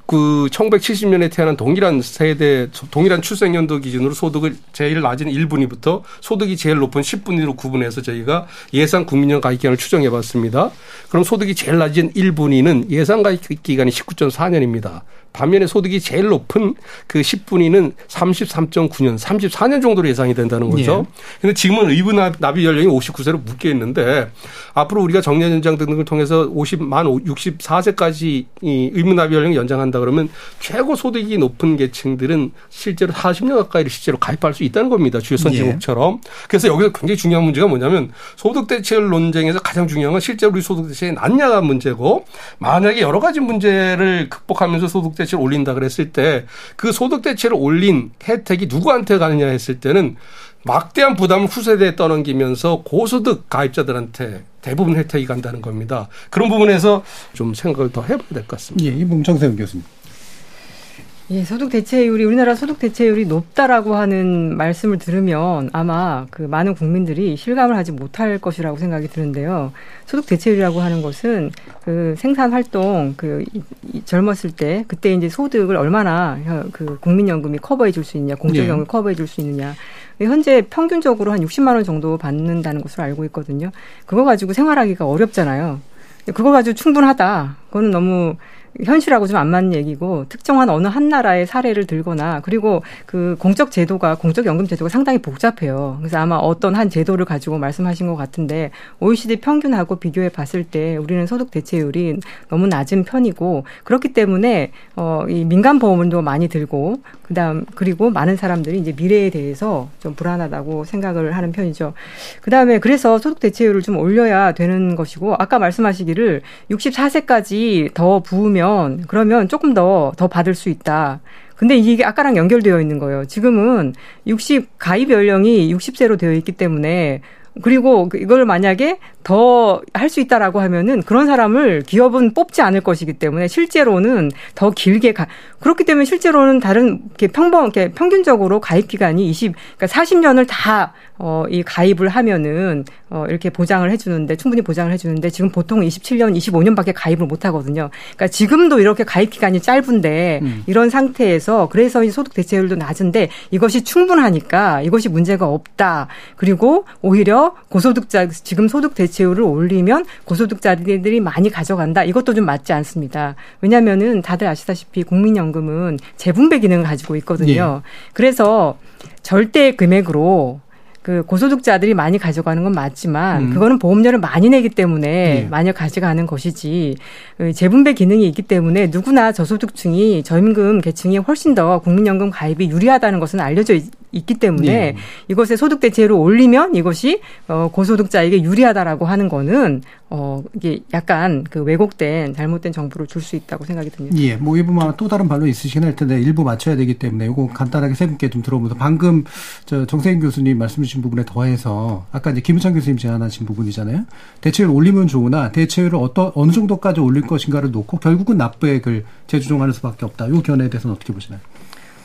그 1970년에 태어난 동일한 세대 동일한 출생연도 기준으로 소득을 제일 낮은 1분위부터 소득이 제일 높은 10분위로 구분해서 저희가 예상 국민연 가입 기간을 추정해 봤습니다. 그럼 소득이 제일 낮은 1분위는 예상 가입 기간이 19.4년입니다. 반면에 소득이 제일 높은 그 10분위는 33.9년, 34년 정도로 예상이 된다는 거죠. 근데 지금은 의무 납입 연령이 59세로 묶여 있는데 앞으로 우리가 정년 연장 등등을 통해서 50만 64세까지 이 의무 납입 연령을 연장 한다 그러면 최고 소득이 높은 계층들은 실제로 40년 가까이를 실제로 가입할 수 있다는 겁니다. 주요 선진국처럼. 그래서 여기서 굉장히 중요한 문제가 뭐냐면 소득 대체율 논쟁에서 가장 중요한 건 실제로 우리 소득 대체의 낮냐가 문제고 만약에 여러 가지 문제를 극복하면서 소득 대체를 올린다 그랬을 때 그 소득 대체를 올린 혜택이 누구한테 가느냐 했을 때는 막대한 부담을 후세대에 떠넘기면서 고소득 가입자들한테 대부분 혜택이 간다는 겁니다. 그런 부분에서 좀 생각을 더 해봐야 될 것 같습니다. 예, 이 문정세훈 교수님. 예, 소득 대체율이 우리나라 소득 대체율이 높다라고 하는 말씀을 들으면 아마 그 많은 국민들이 실감을 하지 못할 것이라고 생각이 드는데요. 소득 대체율이라고 하는 것은 그 생산 활동 그 젊었을 때 그때 이제 소득을 얼마나 혀- 그 국민연금이 커버해 줄 수 있냐, 공적연금이 예. 커버해 줄 수 있느냐. 현재 평균적으로 한 60만 원 정도 받는다는 것으로 알고 있거든요. 그거 가지고 생활하기가 어렵잖아요. 그거 가지고 충분하다. 그거는 너무 현실하고 좀 안 맞는 얘기고 특정한 어느 한 나라의 사례를 들거나 그리고 그 공적 제도가 공적 연금 제도가 상당히 복잡해요. 그래서 아마 어떤 한 제도를 가지고 말씀하신 것 같은데 OECD 평균하고 비교해 봤을 때 우리는 소득 대체율이 너무 낮은 편이고 그렇기 때문에 어이 민간 보험도 많이 들고 그다음 그리고 많은 사람들이 이제 미래에 대해서 좀 불안하다고 생각을 하는 편이죠. 그다음에 그래서 소득 대체율을 좀 올려야 되는 것이고 아까 말씀하시기를 64세까지 더 부으면 그러면 조금 더 더 받을 수 있다. 근데 이게 아까랑 연결되어 있는 거예요. 지금은 60 가입 연령이 60세로 되어 있기 때문에 그리고 그 이걸 만약에 더 할 수 있다라고 하면은 그런 사람을 기업은 뽑지 않을 것이기 때문에 실제로는 더 길게 가 그렇기 때문에 실제로는 다른 이렇게 평범 이렇게 평균적으로 가입 기간이 20 그러니까 40년을 다 어 이 가입을 하면은 어 이렇게 보장을 해 주는데 충분히 보장을 해 주는데 지금 보통 27년 25년밖에 가입을 못 하거든요. 그러니까 지금도 이렇게 가입 기간이 짧은데 음. 이런 상태에서 그래서 이 소득 대체율도 낮은데 이것이 충분하니까 이것이 문제가 없다. 그리고 오히려 고소득자 지금 소득 대체 율을 올리면 고소득자들이 많이 가져간다. 이것도 좀 맞지 않습니다. 왜냐하면은 다들 아시다시피 국민연금은 재분배 기능을 가지고 있거든요. 그래서 절대 금액으로 그 고소득자들이 많이 가져가는 건 맞지만 음. 그거는 보험료를 많이 내기 때문에 예. 많이 가져가는 것이지 그 재분배 기능이 있기 때문에 누구나 저소득층이 저임금 계층이 훨씬 더 국민연금 가입이 유리하다는 것은 알려져 있, 있기 때문에 예. 이것의 소득 대체율을 올리면 이것이 어, 고소득자에게 유리하다라고 하는 거는 어, 이게 약간 그 왜곡된 잘못된 정보를 줄 수 있다고 생각이 듭니다. 예, 뭐 아마 또 다른 반론 있으시긴 할 텐데 일부 맞춰야 되기 때문에 이거 간단하게 세 분께 좀 들어보면서 방금 저 정세인 교수님 말씀 주신 부분에 더해서 아까 이제 김우창 교수님 제안하신 부분이잖아요. 대체율 올리면 좋으나 대체율을 어떤 어느 정도까지 올릴 것인가를 놓고 결국은 납부액을 재조정하는 수밖에 없다. 이 견해에 대해서는 어떻게 보시나요?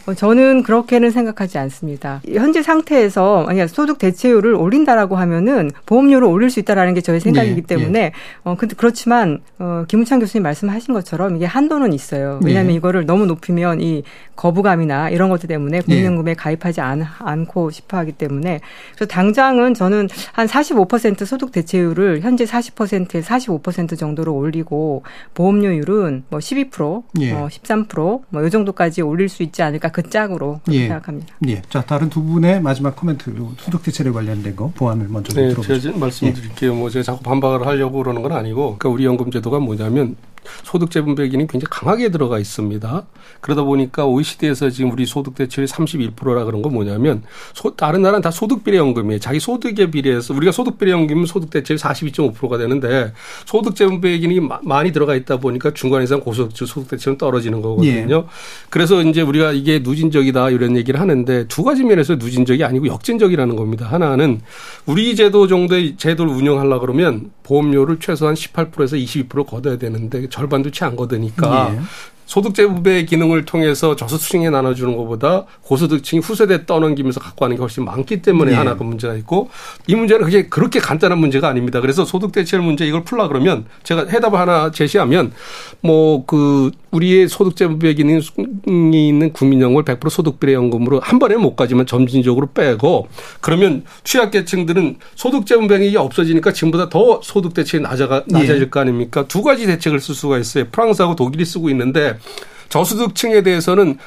어, 저는 그렇게는 생각하지 않습니다. 현재 상태에서 만약 소득 대체율을 올린다라고 하면은 보험료를 올릴 수 있다라는 게 저의 생각이기 예, 때문에 어 근데 그렇지만 어 김우창 교수님 말씀하신 것처럼 이게 한도는 있어요. 왜냐하면 예. 이거를 너무 높이면 이 거부감이나 이런 것들 때문에 국민연금에 가입하지 않, 않고 싶어 하기 때문에 그래서 당장은 저는 한 45% 소득 대체율을 현재 40%에 45% 정도로 올리고 보험료율은 뭐 12%, 예. 뭐 13%뭐 이 정도까지 올릴 수 있지 않을까 그 짝으로 예. 생각합니다. 예. 자, 다른 두 분의 마지막 코멘트, 요 소득 대체율 관련된 거 보완을 먼저 좀 네, 들어보죠. 제가 말씀드릴게요. 뭐 제가 자꾸 반박을 하려고 그러는 건 아니고, 그러니까 우리 연금 제도가 뭐냐면 소득 재분배기는 굉장히 강하게 들어가 있습니다. 그러다 보니까 OECD에서 지금 우리 소득 대체율이 31%라 그런 건 뭐냐면 소, 다른 나라는 다 소득 비례 연금이에요. 자기 소득에 비례해서 우리가 소득 비례 연금이면 소득 대체율 42.5%가 되는데 소득 재분배 기능이 마- 많이 들어가 있다 보니까 중간 이상 고소득 소득 대체율은 떨어지는 거거든요. 그래서 이제 우리가 이게 누진적이다 이런 얘기를 하는데 두 가지 면에서 누진적이 아니고 역진적이라는 겁니다. 하나는 우리 제도 정도의 제도를 운영하려 그러면 보험료를 최소한 18%에서 22% 걷어야 되는데 절반도 채 안 걷으니까 예. 소득재분배 기능을 통해서 저소득층에 나눠주는 것보다 고소득층이 후세대 떠넘기면서 갖고 가는 게 훨씬 많기 때문에 예. 하나가 문제가 있고 이 문제는 그게 그렇게 간단한 문제가 아닙니다. 그래서 소득대체율 문제 이걸 풀라 그러면 제가 해답을 하나 제시하면 뭐 그 우리의 소득재분배 기능이 있는 국민연금을 100% 소득비례연금으로 한 번에 못 가지만 점진적으로 빼고 그러면 취약계층들은 소득재분배기능이 없어지니까 지금보다 더 소득대체율이 낮아가, 낮아질 거 아닙니까? 두 가지 대책을 쓸 수가 있어요. 프랑스하고 독일이 쓰고 있는데 저소득층에 대해서는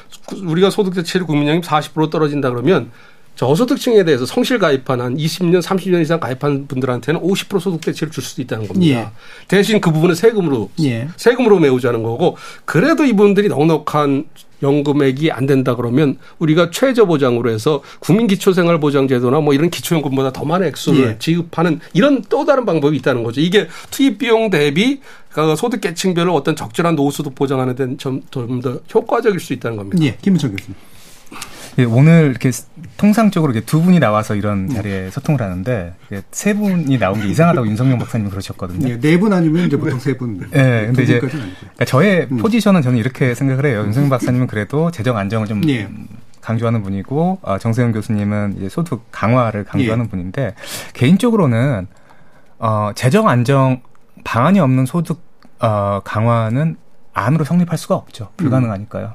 우리가 소득대체율 국민연금 40% 떨어진다 그러면 저소득층에 대해서 성실 가입한 한 20년, 30년 이상 가입한 분들한테는 50% 소득 대체를 줄 수도 있다는 겁니다. 예. 대신 그 부분은 세금으로 예. 세금으로 메우자는 거고 그래도 이분들이 넉넉한 연금액이 안 된다 그러면 우리가 최저 보장으로 해서 국민기초생활보장제도나 뭐 이런 기초연금보다 더 많은 액수를 예. 지급하는 이런 또 다른 방법이 있다는 거죠. 이게 투입 비용 대비 그 소득 계층별로 어떤 적절한 노후소득 보장하는 데는 좀더 효과적일 수 있다는 겁니다. 예, 김은철 교수님. 예, 오늘 이렇게 통상적으로 이렇게 두 분이 나와서 이런 자리에 소통을 하는데 세 분이 나온 게 이상하다고 윤석열 박사님이 그러셨거든요. 예, 네분 아니면 이제 보통 세 분. 예, 근데 이제. 그러니까 저의 음. 포지션은 저는 이렇게 생각을 해요. 윤석열 박사님은 그래도 재정 안정을 좀 예. 강조하는 분이고 어, 정세현 교수님은 이제 소득 강화를 예. 강조하는 분인데 개인적으로는 어, 재정 안정 방안이 없는 소득 어, 강화는 안으로 성립할 수가 없죠. 불가능하니까요.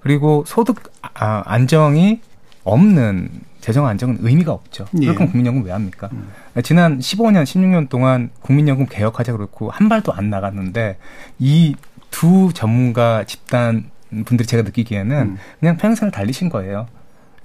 그리고 소득 아, 안정이 없는 재정 안정은 의미가 없죠. 예. 거면 국민연금 왜 합니까? 음. 지난 15년, 16년 동안 국민연금 개혁하자 그렇고 한 발도 안 나갔는데 이 두 전문가 집단 분들이 제가 느끼기에는 음. 그냥 평생을 달리신 거예요.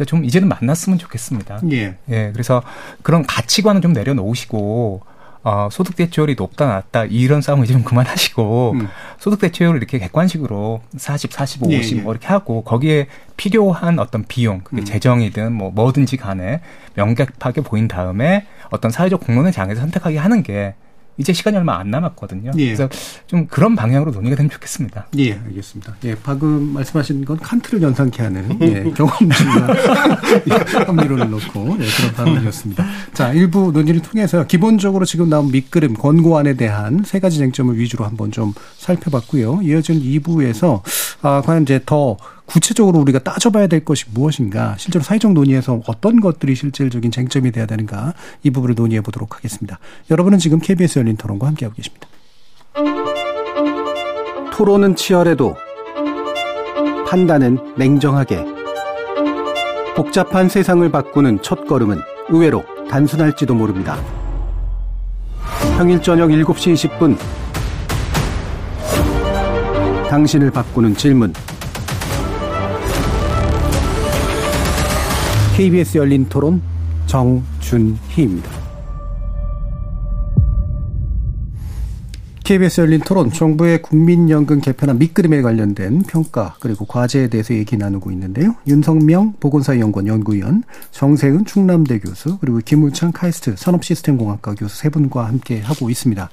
좀 이제는 만났으면 좋겠습니다. 예. 예, 그래서 그런 가치관은 좀 내려놓으시고 어, 소득 대체율이 높다 낮다 이런 싸움 이제 좀 그만하시고 음. 소득 대체율을 이렇게 객관식으로 40, 45, 예, 50 예. 뭐 이렇게 하고 거기에 필요한 어떤 비용, 그게 음. 재정이든 뭐 뭐든지 간에 명백하게 보인 다음에 어떤 사회적 공론의 장에서 선택하게 하는 게 이제 시간이 얼마 안 남았거든요. 예. 그래서 좀 그런 방향으로 논의가 되면 좋겠습니다. 예, 알겠습니다. 예, 방금 말씀하신 건 칸트를 연상케 하는 예, 예, 합리론을 놓고 예, 그런 발언이었습니다. 자, 일부 논의를 통해서 기본적으로 지금 나온 밑그림 권고안에 대한 세 가지 쟁점을 위주로 한번 좀 살펴봤고요. 이어진 2부에서 아, 과연 이제 더 구체적으로 우리가 따져봐야 될 것이 무엇인가, 실제로 사회적 논의에서 어떤 것들이 실질적인 쟁점이 돼야 되는가 이 부분을 논의해 보도록 하겠습니다. 여러분은 지금 KBS 열린 토론과 함께하고 계십니다. 토론은 치열해도 판단은 냉정하게 복잡한 세상을 바꾸는 첫 걸음은 의외로 단순할지도 모릅니다. 평일 저녁 7시 20분 당신을 바꾸는 질문 KBS 열린 토론 정준희입니다. KBS 열린 토론 정부의 국민연금 개편안 밑그림에 관련된 평가 그리고 과제에 대해서 얘기 나누고 있는데요. 윤성명 보건사연구원 연구위원, 정세은 충남대 교수 그리고 김우창 카이스트 산업시스템공학과 교수 세 분과 함께 하고 있습니다.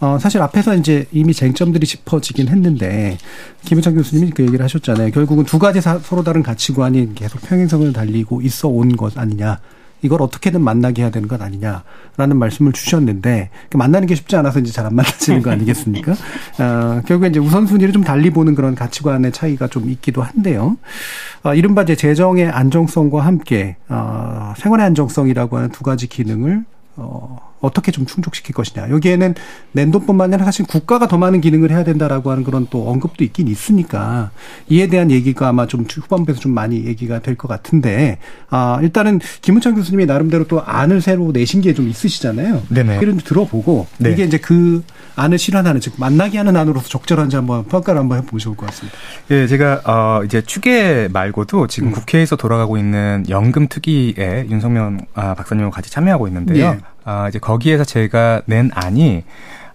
어, 사실 앞에서 이제 이미 쟁점들이 짚어지긴 했는데 김우창 교수님이 그 얘기를 하셨잖아요. 결국은 두 가지 서로 다른 가치관이 계속 평행선을 달리고 있어 온 것 아니냐. 이걸 어떻게든 만나게 해야 되는 것 아니냐라는 말씀을 주셨는데 그 만나는 게 쉽지 않아서 이제 잘 안 만나지는 거 아니겠습니까? 어, 결국에 이제 우선순위를 좀 달리 보는 그런 가치관의 차이가 좀 있기도 한데요. 어, 이른바 이제 재정의 안정성과 함께 어, 생활의 안정성이라고 하는 두 가지 기능을 어, 어떻게 좀 충족시킬 것이냐. 여기에는 낸돈뿐만 아니라 사실 국가가 더 많은 기능을 해야 된다라고 하는 그런 또 언급도 있긴 있으니까 이에 대한 얘기가 아마 좀 후반부에서 좀 많이 얘기가 될 것 같은데 아 일단은 김은창 교수님이 나름대로 또 안을 새로 내신 게 좀 있으시잖아요. 네네. 그런 들어보고 네. 이게 이제 그 안을 실현하는 즉 만나게 하는 안으로서 적절한지 한번 평가를 한번 해보면 좋을 것 같습니다. 예, 제가 어 이제 추계 말고도 지금 음. 국회에서 돌아가고 있는 연금 특위에 윤석명 아, 박사님과 같이 참여하고 있는데요. 예. 아, 이제 거기에서 제가 낸 안이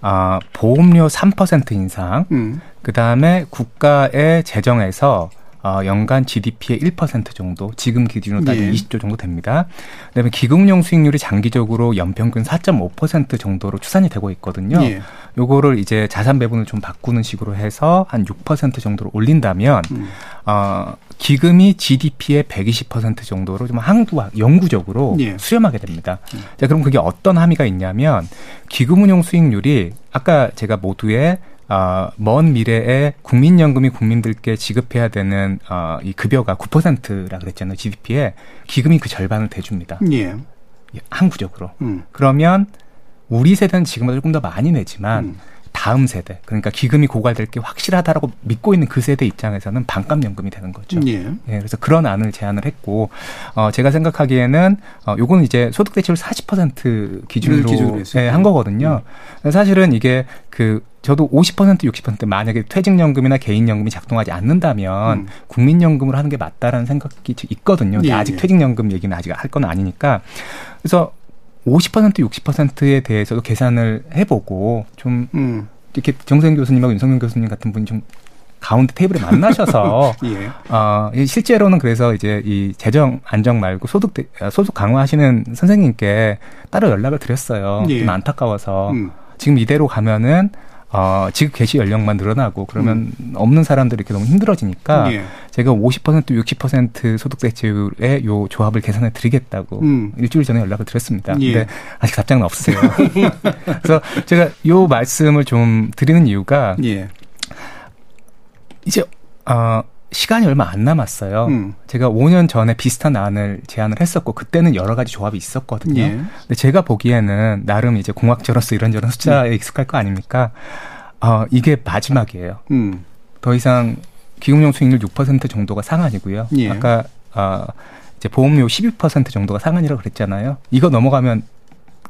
아, 보험료 3% 인상, 음. 그 다음에 국가의 재정에서 어, 연간 GDP의 1% 정도, 지금 기준으로 따지면 예. 20조 정도 됩니다. 그다음에 기금용 수익률이 장기적으로 연평균 4.5% 정도로 추산이 되고 있거든요. 예. 요거를 이제 자산 배분을 좀 바꾸는 식으로 해서 한 6% 정도로 올린다면 음. 어, 기금이 GDP의 120% 정도로 좀 항구와 영구적으로 예. 수렴하게 됩니다. 음. 자, 그럼 그게 어떤 함의가 있냐면 기금 운용 수익률이 아까 제가 모두의 어, 먼 미래에 국민연금이 국민들께 지급해야 되는 어, 이 급여가 9%라 그랬잖아요. GDP에 기금이 그 절반을 대줍니다. 예. 항구적으로. 음. 그러면 우리 세대는 지금보다 조금 더 많이 내지만 음. 다음 세대 그러니까 기금이 고갈될 게 확실하다라고 믿고 있는 그 세대 입장에서는 반값 연금이 되는 거죠. 예. 예. 그래서 그런 안을 제안을 했고 어 제가 생각하기에는 어 요거는 이제 소득 대체율 40% 기준으로, 기준으로 예, 한 거거든요. 음. 사실은 이게 그 저도 50% 60% 만약에 퇴직연금이나 개인연금이 작동하지 않는다면 음. 국민연금으로 하는 게 맞다라는 생각이 있거든요. 예, 아직 예. 퇴직연금 얘기는 아직 할 건 아니니까. 그래서 50% 60%에 대해서도 계산을 해보고 좀 음. 이렇게 정세현 교수님하고 윤석열 교수님 같은 분이 좀 가운데 테이블에 만나셔서 예. 어 실제로는 그래서 이제 이 재정 안정 말고 소득 아, 소득 강화하시는 선생님께 따로 연락을 드렸어요. 예. 좀 안타까워서 음. 지금 이대로 가면은 어, 지급 개시 연령만 늘어나고 그러면 음. 없는 사람들이 이렇게 너무 힘들어지니까 예. 제가 50% 60% 소득 대체율의 요 조합을 계산해 드리겠다고 음. 일주일 전에 연락을 드렸습니다. 예. 근데 아직 답장은 없으세요. 그래서 제가 요 말씀을 좀 드리는 이유가 예. 이제 어 시간이 얼마 안 남았어요. 음. 제가 5년 전에 비슷한 안을 제안을 했었고 그때는 여러 가지 조합이 있었거든요. 예. 근데 제가 보기에는 나름 이제 공학적으로서 이런저런 숫자에 음. 익숙할 거 아닙니까? 어, 이게 마지막이에요. 음. 더 이상 기금용 수익률 6% 정도가 상한이고요. 예. 아까 어, 이제 보험료 12% 정도가 상한이라고 그랬잖아요. 이거 넘어가면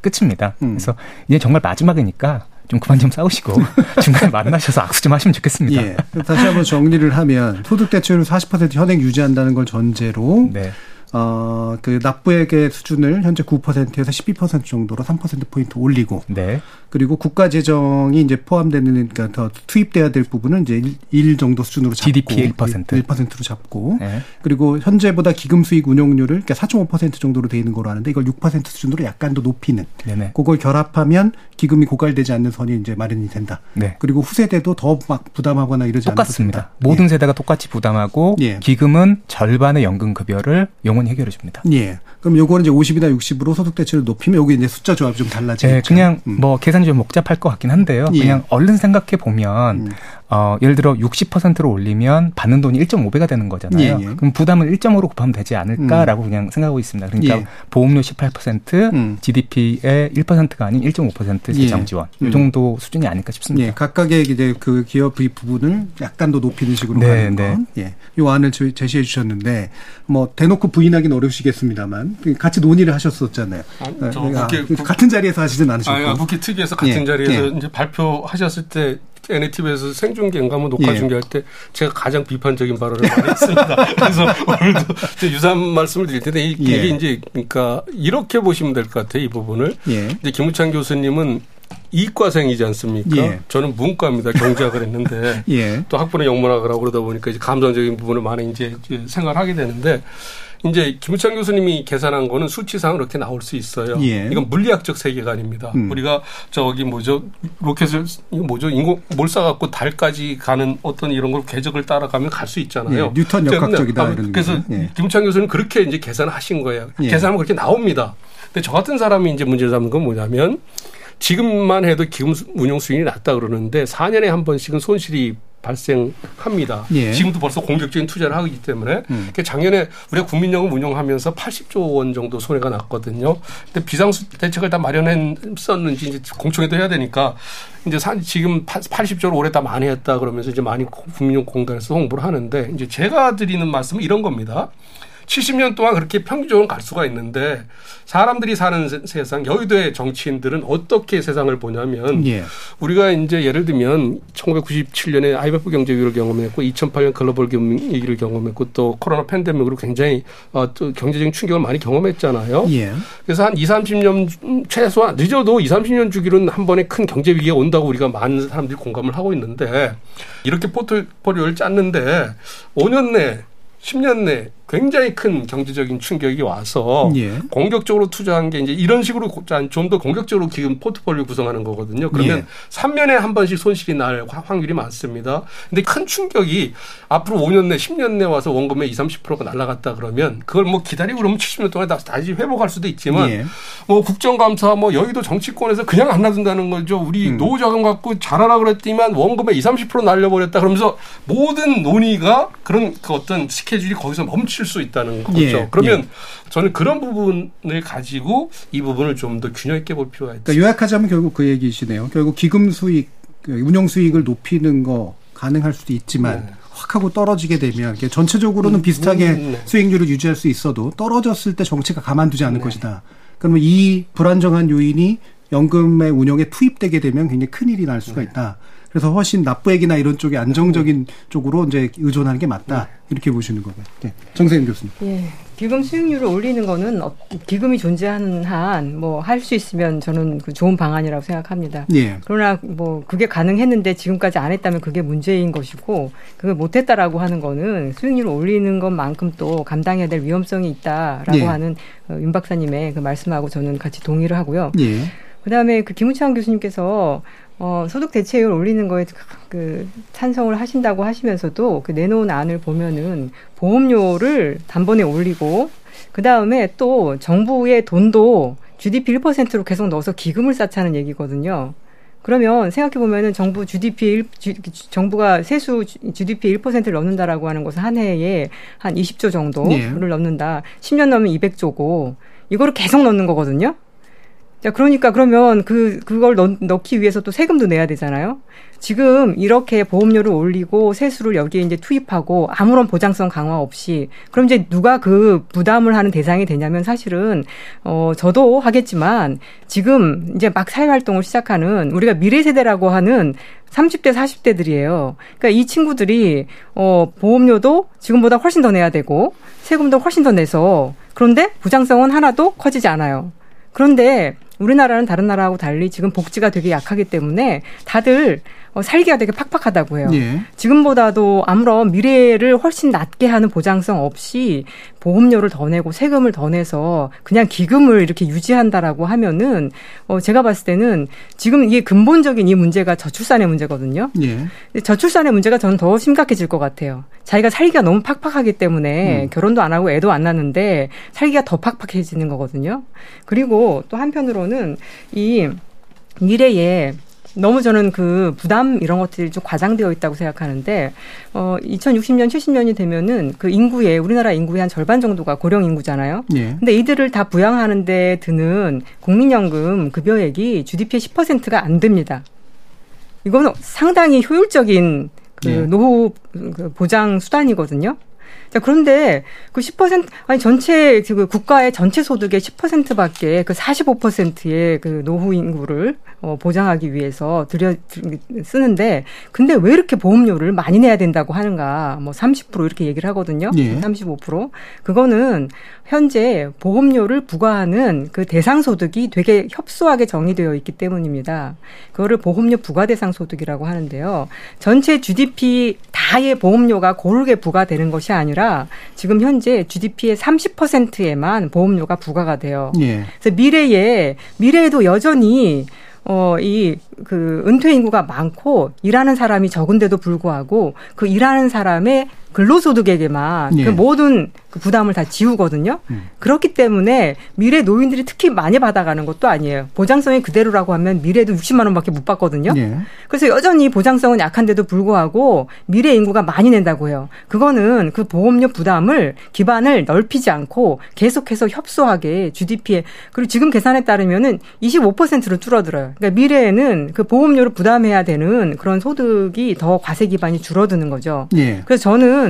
끝입니다. 음. 그래서 이제 정말 마지막이니까 좀 그만 좀 싸우시고 중간에 만나셔서 악수 좀 하시면 좋겠습니다. 예. 다시 한번 정리를 하면 소득 대체율 40% 현행 유지한다는 걸 전제로 네. 어, 그 납부액의 수준을 현재 9%에서 12% 정도로 3%포인트 올리고. 네. 그리고 국가 재정이 이제 포함되는, 그러니까 더 투입돼야 될 부분은 이제 1, 정도 수준으로 잡고. GDP 1%. 1%로 잡고. 네. 그리고 현재보다 기금 수익 운용률을 그러니까 4.5% 정도로 돼 있는 거로 하는데 이걸 6% 수준으로 약간 더 높이는. 네네. 그걸 결합하면 기금이 고갈되지 않는 선이 이제 마련이 된다. 네. 그리고 후세대도 더 막 부담하거나 이러지 않습니다. 똑같습니다. 모든 예. 세대가 똑같이 부담하고 예. 기금은 절반의 연금 급여를 용어 영원히 해결해 줍니다. 예. 그럼 요거는 이제 50이나 60으로 소득 대체를 높이면 여기 이제 숫자 조합이 좀 달라지죠. 네, 그냥 음. 뭐 계산이 좀 복잡할 것 같긴 한데요. 예. 그냥 얼른 생각해 보면 음. 어, 예를 들어 60%로 올리면 받는 돈이 1.5배가 되는 거잖아요. 예, 예. 그럼 부담을 1.5로 곱하면 되지 않을까라고 음. 그냥 생각하고 있습니다. 그러니까 예. 보험료 18%, 음. GDP의 1%가 아닌 1.5% 재정 지원 이 음. 정도 수준이 아닐까 싶습니다. 예, 각각의 이제 그 기업의 부분을 약간 더 높이는 식으로 네, 가는 네. 건. 예. 요 안을 제시해 주셨는데 뭐 대놓고 부인하기는 어려우시겠습니다만 같이 논의를 하셨었잖아요. 아, 저 아, 그 같은 자리에서 하시진 않으셨고. 아, 국회 특위에서 같은 예, 자리에서 예. 이제 발표하셨을 때 NATV에서 생중계인가 뭐 녹화 예. 중계할 때 제가 가장 비판적인 발언을 많이 했습니다. 그래서 오늘도 유사한 말씀을 드릴 텐데 이게 예. 이제 그러니까 이렇게 보시면 될 것 같아요. 이 부분을. 예. 이제 김우창 교수님은 이과생이지 않습니까? 예. 저는 문과입니다. 경제학을 했는데 예. 또 학부는 영문학을 하고 그러다 보니까 이제 감성적인 부분을 많이 이제 생각을 하게 되는데 이제 김우창 교수님이 계산한 거는 수치상 이렇게 나올 수 있어요. 예. 이건 물리학적 세계관입니다. 음. 우리가 저기 뭐죠 로켓을 이거 뭐죠 인공 몰사 갖고 달까지 가는 어떤 이런 걸 궤적을 따라가면 갈 수 있잖아요. 예, 뉴턴 역학적이다 아, 이런 그래서. 예. 김우창 교수는 그렇게 이제 계산하신 거예요. 예. 계산하면 그렇게 나옵니다. 근데 저 같은 사람이 이제 문제를 삼는 건 뭐냐면 지금만 해도 기금 수- 운용 수익이 낮다 그러는데 4년에 한 번씩은 손실이 발생합니다. 예. 지금도 벌써 공격적인 투자를 하고 있기 때문에 음. 그 작년에 우리가 국민연금 운용하면서 80조 원 정도 손해가 났거든요. 근데 비상수 대책을 다 마련했었는지 이제 공청회도 해야 되니까 이제 사- 지금 80조를 올해 다 많이 했다 그러면서 이제 많이 국민연금 공단에서 홍보를 하는데 이제 제가 드리는 말씀은 이런 겁니다. 70년 동안 그렇게 평균적으로 갈 수가 있는데 사람들이 사는 세- 세상 여의도의 정치인들은 어떻게 세상을 보냐면 예. 우리가 이제 예를 들면 1997년에 IMF 경제 위기를 경험했고 2008년 글로벌 위기를 경험했고 또 코로나 팬데믹으로 굉장히 어, 또 경제적인 충격을 많이 경험했잖아요. 예. 그래서 한 2, 30년 최소한 늦어도 2, 30년 주기로는 한 번에 큰 경제 위기가 온다고 우리가 많은 사람들이 공감을 하고 있는데 이렇게 포트폴리오를 짰는데 5년 내 10년 내 굉장히 큰 경제적인 충격이 와서 예. 공격적으로 투자한 게 이제 이런 식으로 좀 더 공격적으로 지금 포트폴리오 구성하는 거거든요. 그러면 예. 3년에 한 번씩 손실이 날 화- 확률이 많습니다. 근데 큰 충격이 앞으로 5년 내 10년 내 와서 원금의 20, 30%가 날아갔다 그러면 그걸 뭐 기다리고 그러면 70년 동안 다- 다시 회복할 수도 있지만 예. 뭐 국정감사 뭐 여의도 정치권에서 그냥 안 놔둔다는 거죠. 우리 음. 노후 자금 갖고 잘하라 그랬더니만 원금의 20, 30% 날려버렸다 그러면서 모든 논의가 그런 그 어떤 스케줄이 거기서 멈 출수 있다는 거죠. 예. 그러면 예. 저는 그런 부분을 가지고 이 부분을 좀 더 균형 있게 볼 필요가 있다. 그러니까 요약하자면 결국 그 얘기시네요. 결국 기금 수익, 그 운용 수익을 높이는 거 가능할 수도 있지만 네. 확 하고 떨어지게 되면 전체적으로는 음, 비슷하게 음, 네. 수익률을 유지할 수 있어도 떨어졌을 때 정치가 가만두지 않을 네. 것이다. 그러면 이 불안정한 요인이 연금의 운용에 투입되게 되면 굉장히 큰 일이 날 네. 수가 있다. 그래서 훨씬 납부액이나 이런 쪽에 안정적인 쪽으로 이제 의존하는 게 맞다. 네. 이렇게 보시는 거고요. 네. 정세윤 교수님. 예. 기금 수익률을 올리는 거는 어- 기금이 존재하는 한 뭐 할 수 있으면 저는 그 좋은 방안이라고 생각합니다. 예. 그러나 뭐 그게 가능했는데 지금까지 안 했다면 그게 문제인 것이고 그걸 못 했다라고 하는 거는 수익률을 올리는 것만큼 또 감당해야 될 위험성이 있다라고 예. 하는 어, 윤 박사님의 그 말씀하고 저는 같이 동의를 하고요. 예. 그다음에 그 김우창 교수님께서 어, 소득 대체율 올리는 거에 그 찬성을 하신다고 하시면서도 그 내놓은 안을 보면은 보험료를 단번에 올리고 그 다음에 또 정부의 돈도 GDP 1%로 계속 넣어서 기금을 쌓자는 얘기거든요. 그러면 생각해 보면은 정부 GDP 1, 정부가 세수 GDP 1%를 넣는다라고 하는 것은 한 해에 한 20조 정도를 예. 넣는다. 10년 넣으면 200조고 이거를 계속 넣는 거거든요. 자, 그러니까 그러면 그, 그걸 넣, 넣기 위해서 또 세금도 내야 되잖아요. 지금 이렇게 보험료를 올리고 세수를 여기에 이제 투입하고 아무런 보장성 강화 없이 그럼 이제 누가 그 부담을 하는 대상이 되냐면 사실은 어 저도 하겠지만 지금 이제 막 사회 활동을 시작하는 우리가 미래 세대라고 하는 30대 40대들이에요. 그러니까 이 친구들이 어 보험료도 지금보다 훨씬 더 내야 되고 세금도 훨씬 더 내서 그런데 부장성은 하나도 커지지 않아요. 그런데 우리나라는 다른 나라하고 달리 지금 복지가 되게 약하기 때문에 다들 어, 살기가 되게 팍팍하다고 해요. 예. 지금보다도 아무런 미래를 훨씬 낮게 하는 보장성 없이 보험료를 더 내고 세금을 더 내서 그냥 기금을 이렇게 유지한다라고 하면은 어 제가 봤을 때는 지금 이게 근본적인 이 문제가 저출산의 문제거든요. 예. 저출산의 문제가 저는 더 심각해질 것 같아요. 자기가 살기가 너무 팍팍하기 때문에 음. 결혼도 안 하고 애도 안 낳는데 살기가 더 팍팍해지는 거거든요. 그리고 또 한편으로는 이 미래에 너무 저는 그 부담 이런 것들이 좀 과장되어 있다고 생각하는데 어 2060년 70년이 되면은 그 인구의 우리나라 인구의 한 절반 정도가 고령 인구잖아요. 예. 근데 이들을 다 부양하는 데 드는 국민연금 급여액이 GDP의 10%가 안 됩니다. 이거는 상당히 효율적인 그 예. 노후 그 보장 수단이거든요. 자, 그런데 그 10% 아니 전체 그 국가의 전체 소득의 10%밖에 그 45%의 그 노후 인구를 어, 보장하기 위해서 들여 쓰는데 근데 왜 이렇게 보험료를 많이 내야 된다고 하는가? 뭐 30% 이렇게 얘기를 하거든요. 예. 35% 그거는 현재 보험료를 부과하는 그 대상 소득이 되게 협소하게 정의되어 있기 때문입니다. 그거를 보험료 부과 대상 소득이라고 하는데요. 전체 GDP 다의 보험료가 고르게 부과되는 것이 아니라 지금 현재 GDP의 30%에만 보험료가 부과가 돼요. 예. 그래서 미래에 미래에도 여전히 어, 이, 그, 은퇴 인구가 많고, 일하는 사람이 적은데도 불구하고, 그 일하는 사람의 근로소득에게만 예. 그 모든 그 부담을 다 지우거든요. 음. 그렇기 때문에 미래 노인들이 특히 많이 받아가는 것도 아니에요. 보장성이 그대로라고 하면 미래도 60만 원밖에 못 받거든요. 예. 그래서 여전히 보장성은 약한데도 불구하고 미래 인구가 많이 낸다고 해요. 그거는 그 보험료 부담을 기반을 넓히지 않고 계속해서 협소하게 GDP에 그리고 지금 계산에 따르면은 25%로 줄어들어요. 그러니까 미래에는 그 보험료를 부담해야 되는 그런 소득이 더 과세 기반이 줄어드는 거죠. 예. 그래서 저는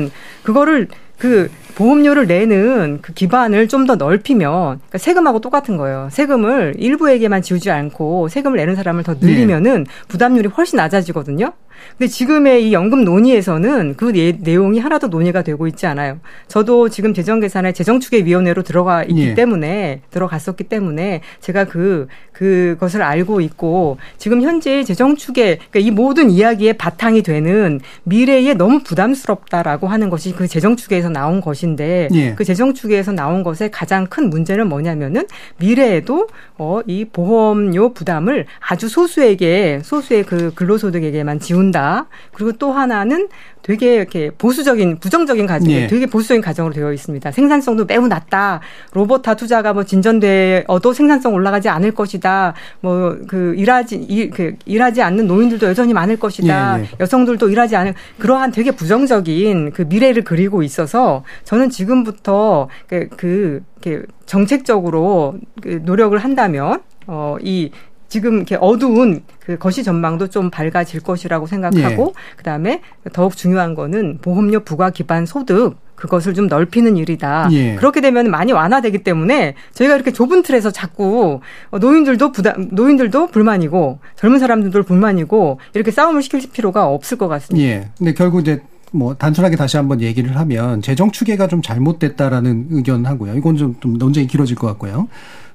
그거를 그 보험료를 내는 그 기반을 좀 더 넓히면 그러니까 세금하고 똑같은 거예요. 세금을 일부에게만 지우지 않고 세금을 내는 사람을 더 늘리면은 부담률이 훨씬 낮아지거든요. 근데 지금의 이 연금 논의에서는 그 내, 내용이 하나도 논의가 되고 있지 않아요. 저도 지금 재정 계산에 재정추계위원회로 들어가 있기 예. 때문에 들어갔었기 때문에 제가 그 그것을 알고 있고 지금 현재 재정추계 그러니까 이 모든 이야기의 바탕이 되는 미래에 너무 부담스럽다라고 하는 것이 그 재정추계에서 나온 것인데 예. 그 재정추계에서 나온 것의 가장 큰 문제는 뭐냐면은 미래에도 어 이 보험료 부담을 아주 소수에게 소수의 그 근로소득에게만 지운 준다. 그리고 또 하나는 되게 이렇게 보수적인 부정적인 가정, 예. 되게 보수적인 가정으로 되어 있습니다. 생산성도 매우 낮다. 로봇화 투자가 뭐 진전되어도 생산성 올라가지 않을 것이다. 뭐 그 일하지 일, 그 일하지 않는 노인들도 여전히 많을 것이다. 예, 예. 여성들도 일하지 않은 그러한 되게 부정적인 그 미래를 그리고 있어서 저는 지금부터 그, 그 이렇게 정책적으로 그 노력을 한다면 어 이 지금 이렇게 어두운 그 거시 전망도 좀 밝아질 것이라고 생각하고 예. 그다음에 더욱 중요한 거는 보험료 부과 기반 소득 그것을 좀 넓히는 일이다. 예. 그렇게 되면 많이 완화되기 때문에 저희가 이렇게 좁은 틀에서 자꾸 노인들도 부담, 노인들도 불만이고 젊은 사람들도 불만이고 이렇게 싸움을 시킬 필요가 없을 것 같습니다. 예. 근데 결국 이제 뭐 단순하게 다시 한번 얘기를 하면 재정 추계가 좀 잘못됐다라는 의견하고요. 이건 좀, 좀 논쟁이 길어질 것 같고요.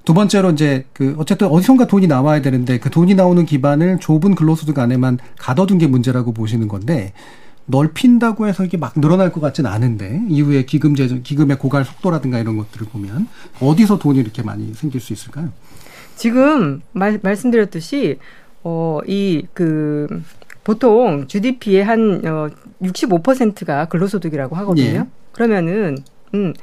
두 번째로 이제 그 어쨌든 어디선가 돈이 나와야 되는데 그 돈이 나오는 기반을 좁은 근로소득 안에만 가둬둔 게 문제라고 보시는 건데 넓힌다고 해서 이게 막 늘어날 것 같지는 않은데 이후에 기금 재정 기금의 고갈 속도라든가 이런 것들을 보면 어디서 돈이 이렇게 많이 생길 수 있을까요? 지금 말, 말씀드렸듯이 어이 그 보통 GDP의 한 어, 65%가 근로소득이라고 하거든요. 예. 그러면은 음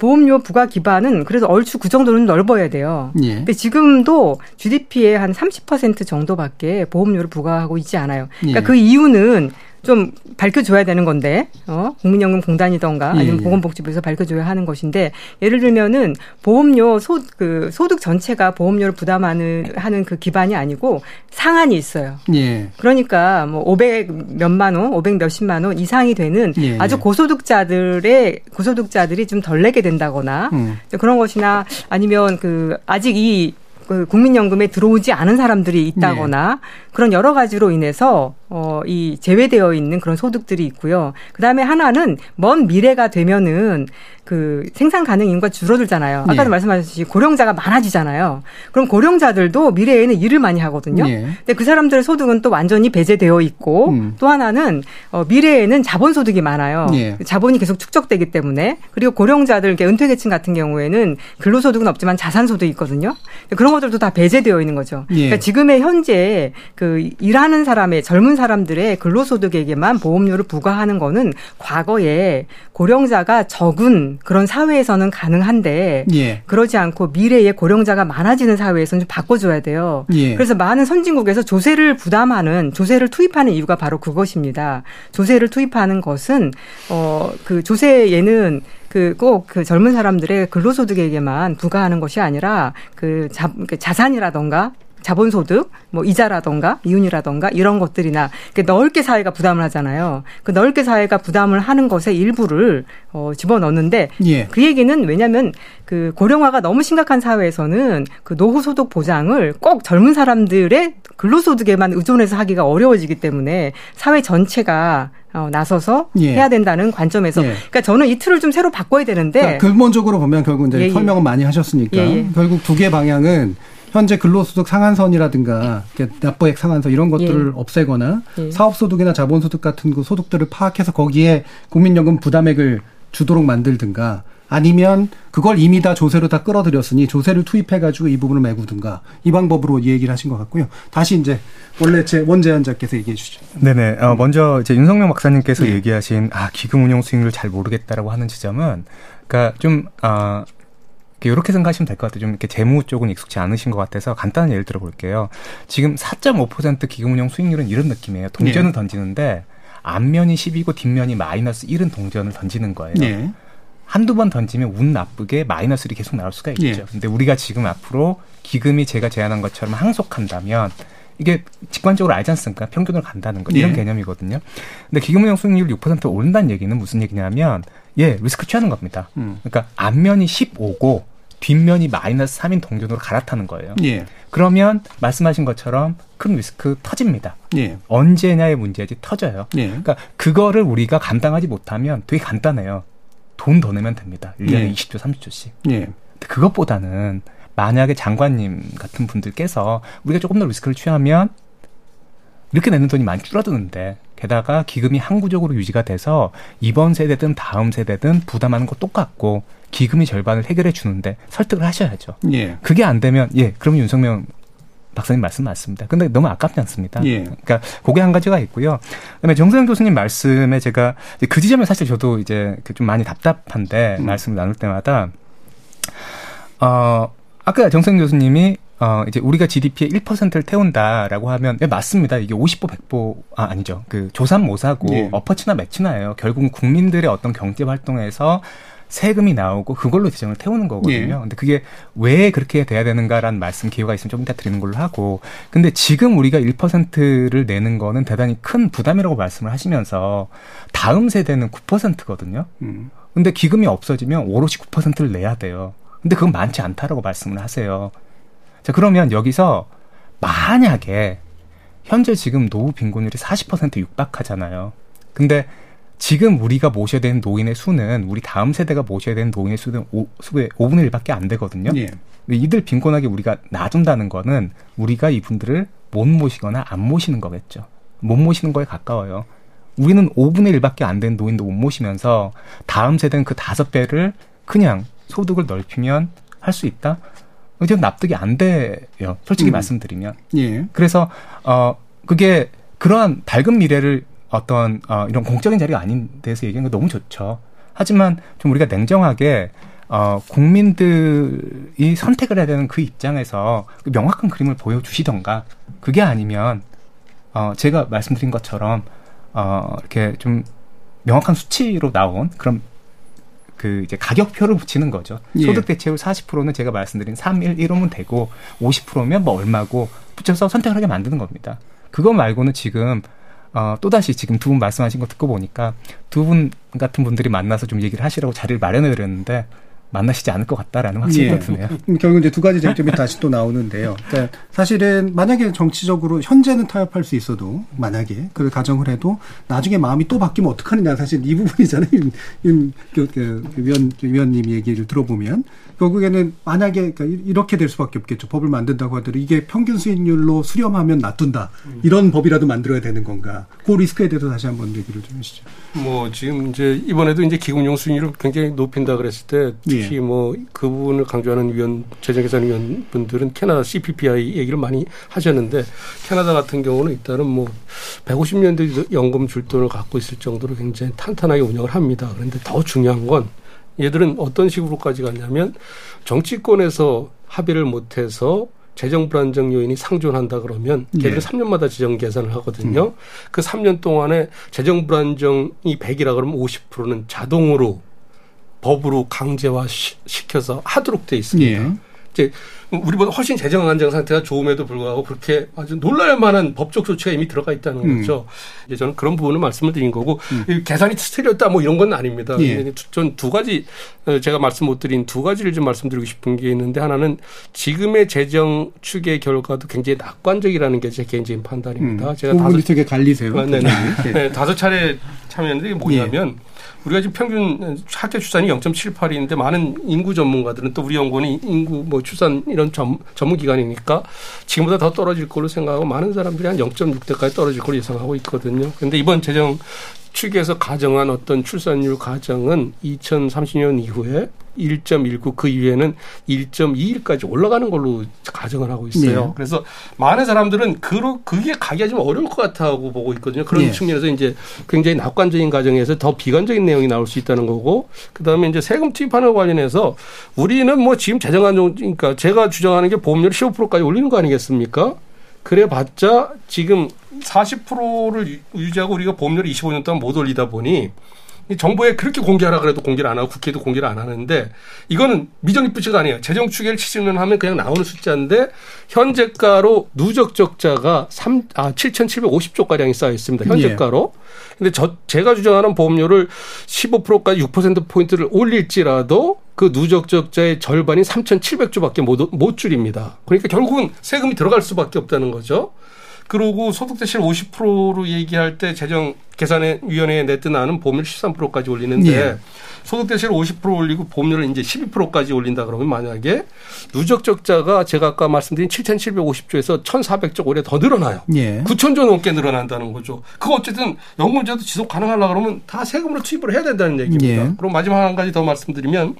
보험료 부과 기반은 그래서 얼추 그 정도는 넓어야 돼요. 예. 근데 지금도 GDP의 한 30% 정도밖에 보험료를 부과하고 있지 않아요. 그러니까 예. 그 이유는 좀 밝혀줘야 되는 건데, 어, 국민연금공단이던가 아니면 예, 예. 보건복지부에서 밝혀줘야 하는 것인데, 예를 들면은 보험료 소, 그 소득 전체가 보험료를 부담하는 하는 그 기반이 아니고 상한이 있어요. 예. 그러니까 뭐 500 몇만 원, 500 몇십만 원 이상이 되는 예, 예. 아주 고소득자들의 고소득자들이 좀 덜 내게 된다거나 음. 그런 것이나 아니면 그 아직 이 그 국민연금에 들어오지 않은 사람들이 있다거나 네. 그런 여러 가지로 인해서 어, 이 제외되어 있는 그런 소득들이 있고요. 그 다음에 하나는 먼 미래가 되면은 그 생산 가능 인구가 줄어들잖아요. 아까도 예. 말씀하셨듯이 고령자가 많아지잖아요. 그럼 고령자들도 미래에는 일을 많이 하거든요. 예. 근데 그 사람들의 소득은 또 완전히 배제되어 있고 음. 또 하나는 어, 미래에는 자본 소득이 많아요. 예. 자본이 계속 축적되기 때문에 그리고 고령자들 은퇴 계층 같은 경우에는 근로 소득은 없지만 자산 소득이 있거든요. 그런 것들도 다 배제되어 있는 거죠. 예. 그러니까 지금의 현재 그 일하는 사람의 젊은 사람들의 근로 소득에게만 보험료를 부과하는 거는 과거에 고령자가 적은 그런 사회에서는 가능한데 예. 그러지 않고 미래에 고령자가 많아지는 사회에서는 좀 바꿔줘야 돼요. 예. 그래서 많은 선진국에서 조세를 부담하는 조세를 투입하는 이유가 바로 그것입니다. 조세를 투입하는 것은 어 그 조세에는 그 꼭그 그 젊은 사람들의 근로소득에게만 부과하는 것이 아니라 그 자, 그 자산이라던가 자본소득, 뭐 이자라던가 이윤이라던가 이런 것들이나 넓게 사회가 부담을 하잖아요. 그 넓게 사회가 부담을 하는 것의 일부를 어, 집어넣는데 예. 그 얘기는 왜냐하면 그 고령화가 너무 심각한 사회에서는 그 노후 소득 보장을 꼭 젊은 사람들의 근로소득에만 의존해서 하기가 어려워지기 때문에 사회 전체가 어, 나서서 예. 해야 된다는 관점에서 예. 그러니까 저는 이 틀을 좀 새로 바꿔야 되는데 그러니까 근본적으로 보면 결국 이제 예, 예. 설명은 많이 하셨으니까 예, 예. 결국 두 개 방향은 현재 근로소득 상한선이라든가 납부액 상한선 이런 것들을 없애거나 예. 사업소득이나 자본소득 같은 그 소득들을 파악해서 거기에 국민연금 부담액을 주도록 만들든가 아니면 그걸 이미 다 조세로 다 끌어들였으니 조세를 투입해가지고 이 부분을 메구든가 이 방법으로 이 얘기를 하신 것 같고요. 다시 이제 원래 제 원제안자께서 얘기해 주시죠. 네네. 어, 먼저 이제 윤석명 박사님께서 네. 얘기하신 아 기금 운용 수익률 잘 모르겠다라고 하는 지점은 그러니까 좀 아. 이렇게 생각하시면 될 것 같아요. 좀 이렇게 재무 쪽은 익숙치 않으신 것 같아서 간단한 예를 들어볼게요. 지금 4.5% 기금 운용 수익률은 이런 느낌이에요. 동전을 네. 던지는데 앞면이 10이고 뒷면이 마이너스 1은 동전을 던지는 거예요. 예. 한두 번 던지면 운 나쁘게 마이너스 1이 계속 나올 수가 있죠. 예. 근데 우리가 지금 앞으로 기금이 제가 제안한 것처럼 항속한다면 이게 직관적으로 알지 않습니까? 평균으로 간다는 거 이런 예. 개념이거든요. 근데 기금운용 수익률 6% 오른다는 얘기는 무슨 얘기냐면 예 리스크 취하는 겁니다. 음. 그러니까 앞면이 15고 뒷면이 마이너스 3인 동전으로 갈아타는 거예요. 예. 그러면 말씀하신 것처럼 큰 리스크 터집니다. 예. 언제냐의 문제지 터져요. 예. 그러니까 그거를 우리가 감당하지 못하면 되게 간단해요. 돈 더 내면 됩니다. 1년에 예. 20조, 30조씩. 예. 근데 그것보다는 만약에 장관님 같은 분들께서 우리가 조금 더 리스크를 취하면 이렇게 내는 돈이 많이 줄어드는데 게다가 기금이 항구적으로 유지가 돼서 이번 세대든 다음 세대든 부담하는 거 똑같고 기금이 절반을 해결해 주는데 설득을 하셔야죠. 예. 그게 안 되면 예, 그러면 윤석명 박사님 말씀 맞습니다. 근데 너무 아깝지 않습니다. 예. 그러니까 그게 한 가지가 있고요. 그다음에 정세영 교수님 말씀에 제가 그 지점에 사실 저도 이제 그좀 많이 답답한데 음. 말씀을 나눌 때마다 어 아까 정세영 교수님이 어 이제 우리가 GDP의 1%를 태운다라고 하면 네, 맞습니다. 이게 50보 100보 아 아니죠. 그 조삼모사고 예. 어퍼치나 매치나예요. 결국은 국민들의 어떤 경제 활동에서 세금이 나오고 그걸로 재정을 태우는 거거든요. 예. 근데 그게 왜 그렇게 돼야 되는가라는 말씀 기회가 있으면 좀 이따 드리는 걸로 하고. 근데 지금 우리가 1%를 내는 거는 대단히 큰 부담이라고 말씀을 하시면서 다음 세대는 9%거든요. 음. 근데 기금이 없어지면 오롯이 9%를 내야 돼요. 근데 그건 많지 않다라고 말씀을 하세요. 자, 그러면 여기서 만약에 현재 지금 노후 빈곤율이 40% 육박하잖아요. 근데 지금 우리가 모셔야 되는 노인의 수는 우리 다음 세대가 모셔야 되는 노인의 수는 오, 수의 5분의 1밖에 안 되거든요. 예. 이들 빈곤하게 우리가 놔둔다는 거는 우리가 이분들을 못 모시거나 안 모시는 거겠죠. 못 모시는 거에 가까워요. 우리는 5분의 1밖에 안 되는 노인도 못 모시면서 다음 세대는 그 다섯 배를 그냥 소득을 넓히면 할 수 있다? 이제 납득이 안 돼요. 솔직히 음. 말씀드리면. 예. 그래서 어 그게 그러한 밝은 미래를 어떤 어 이런 공적인 자리가 아닌 데서 얘기하는 거 너무 좋죠. 하지만 좀 우리가 냉정하게 어 국민들이 선택을 해야 되는 그 입장에서 그 명확한 그림을 보여주시던가 그게 아니면 어 제가 말씀드린 것처럼 어 이렇게 좀 명확한 수치로 나온 그런 그 이제 가격표를 붙이는 거죠. 예. 소득 대체율 40%는 제가 말씀드린 3, 1, 1호면 되고 50%면 뭐 얼마고 붙여서 선택을 하게 만드는 겁니다. 그거 말고는 지금 어, 또다시 지금 두 분 말씀하신 거 듣고 보니까 두 분 같은 분들이 만나서 좀 얘기를 하시라고 자리를 마련해 드렸는데 만나시지 않을 것 같다라는 확신이 예. 드네요. 음, 결국 이제 두 가지 쟁점이 다시 또 나오는데요. 그러니까 사실은 만약에 정치적으로 현재는 타협할 수 있어도 만약에 그 가정을 해도 나중에 마음이 또 바뀌면 어떡하느냐 사실 이 부분이잖아요. 윤, 윤 그, 그, 위원 위원님 얘기를 들어보면 결국에는 만약에 그러니까 이- 이렇게 될 수밖에 없겠죠. 법을 만든다고 하더라도 이게 평균 수익률로 수렴하면 놔둔다 이런 법이라도 만들어야 되는 건가? 그 리스크에 대해서 다시 한번 얘기를 좀 해주시죠. 뭐 지금 이제 이번에도 이제 기금용 수익률을 굉장히 높인다 그랬을 때 특히 예. 뭐그 부분을 강조하는 위원 재정계산위원 분들은 캐나다 CPPI 얘기를 많이 하셨는데 캐나다 같은 경우는 일단은 뭐 150년대 연금 줄 돈을 갖고 있을 정도로 굉장히 탄탄하게 운영을 합니다. 그런데 더 중요한 건 얘들은 어떤 식으로까지 갔냐면 정치권에서 합의를 못해서 재정 불안정 요인이 상존한다 그러면 예. 걔들은 3년마다 재정 계산을 하거든요. 그 3년 동안에 재정 불안정이 100이라 그러면 50%는 자동으로 법으로 강제화 시- 시켜서 하도록 돼 있습니다. 예. 이제 우리보다 훨씬 재정 안정 상태가 좋음에도 불구하고 그렇게 아주 놀랄 만한 법적 조치가 이미 들어가 있다는 음. 거죠. 이제 저는 그런 부분을 말씀을 드린 거고 음. 이 계산이 틀렸다 뭐 이런 건 아닙니다. 예. 전두 가지 어, 제가 말씀 못 드린 두 가지를 좀 말씀드리고 싶은 게 있는데 하나는 지금의 재정 추계 결과도 굉장히 낙관적이라는 게 제 개인적인 판단입니다. 음. 제가 다섯 되게 갈리세요. 아, 네네. 예. 네, 다섯 차례 참여했는데 이게 뭐냐면 예. 우리가 지금 평균 학교 출산이 0.78인데 많은 인구 전문가들은 또 우리 연구원이 인구 뭐 출산 이런 전, 전문 기관이니까 지금보다 더 떨어질 걸로 생각하고 많은 사람들이 한 0.6대까지 떨어질 걸로 예상하고 있거든요. 그런데 이번 재정 추계에서 가정한 어떤 출산율 가정은 2030년 이후에 1.19 그 이후에는 1.21까지 올라가는 걸로 가정을 하고 있어요. 네. 그래서 많은 사람들은 그 그게 가기가 좀 어려울 것 같다고 보고 있거든요. 그런 네. 측면에서 이제 굉장히 낙관적인 가정에서 더 비관적인 내용이 나올 수 있다는 거고 그다음에 이제 세금 투입하는 거 관련해서 우리는 뭐 지금 재정 안정 그러니까 제가 주장하는 게 보험료를 15%까지 올리는 거 아니겠습니까? 그래 봤자 지금 40%를 유지하고 우리가 보험료를 25년 동안 못 올리다 보니 이 정부에 그렇게 공개하라 그래도 공개를 안 하고 국회도 공개를 안 하는데 이거는 미정입부치가 아니에요. 재정 추계를 70년 하면 그냥 나오는 숫자인데 현재가로 누적 적자가 3, 아, 7,750조 가량이 쌓여 있습니다. 현재가로. 근데 저 제가 주장하는 보험료를 15%까지 6% 포인트를 올릴지라도 그 누적 적자의 절반인 3,700조밖에 못, 못 줄입니다. 그러니까 결국은 세금이 들어갈 수밖에 없다는 거죠. 그러고 소득 대신 50%로 얘기할 때 재정 계산에 위원회에 냈던 보험료를 13%까지 올리는데 예. 소득 대신 50% 올리고 보험료를 이제 12%까지 올린다 그러면 만약에 누적 적자가 제가 아까 말씀드린 7,750조에서 1,400조 올해 더 늘어나요. 예. 9천조 넘게 늘어난다는 거죠. 그거 어쨌든 연금제도 지속 가능하려 그러면 다 세금으로 투입을 해야 된다는 얘기입니다. 예. 그럼 마지막 한 가지 더 말씀드리면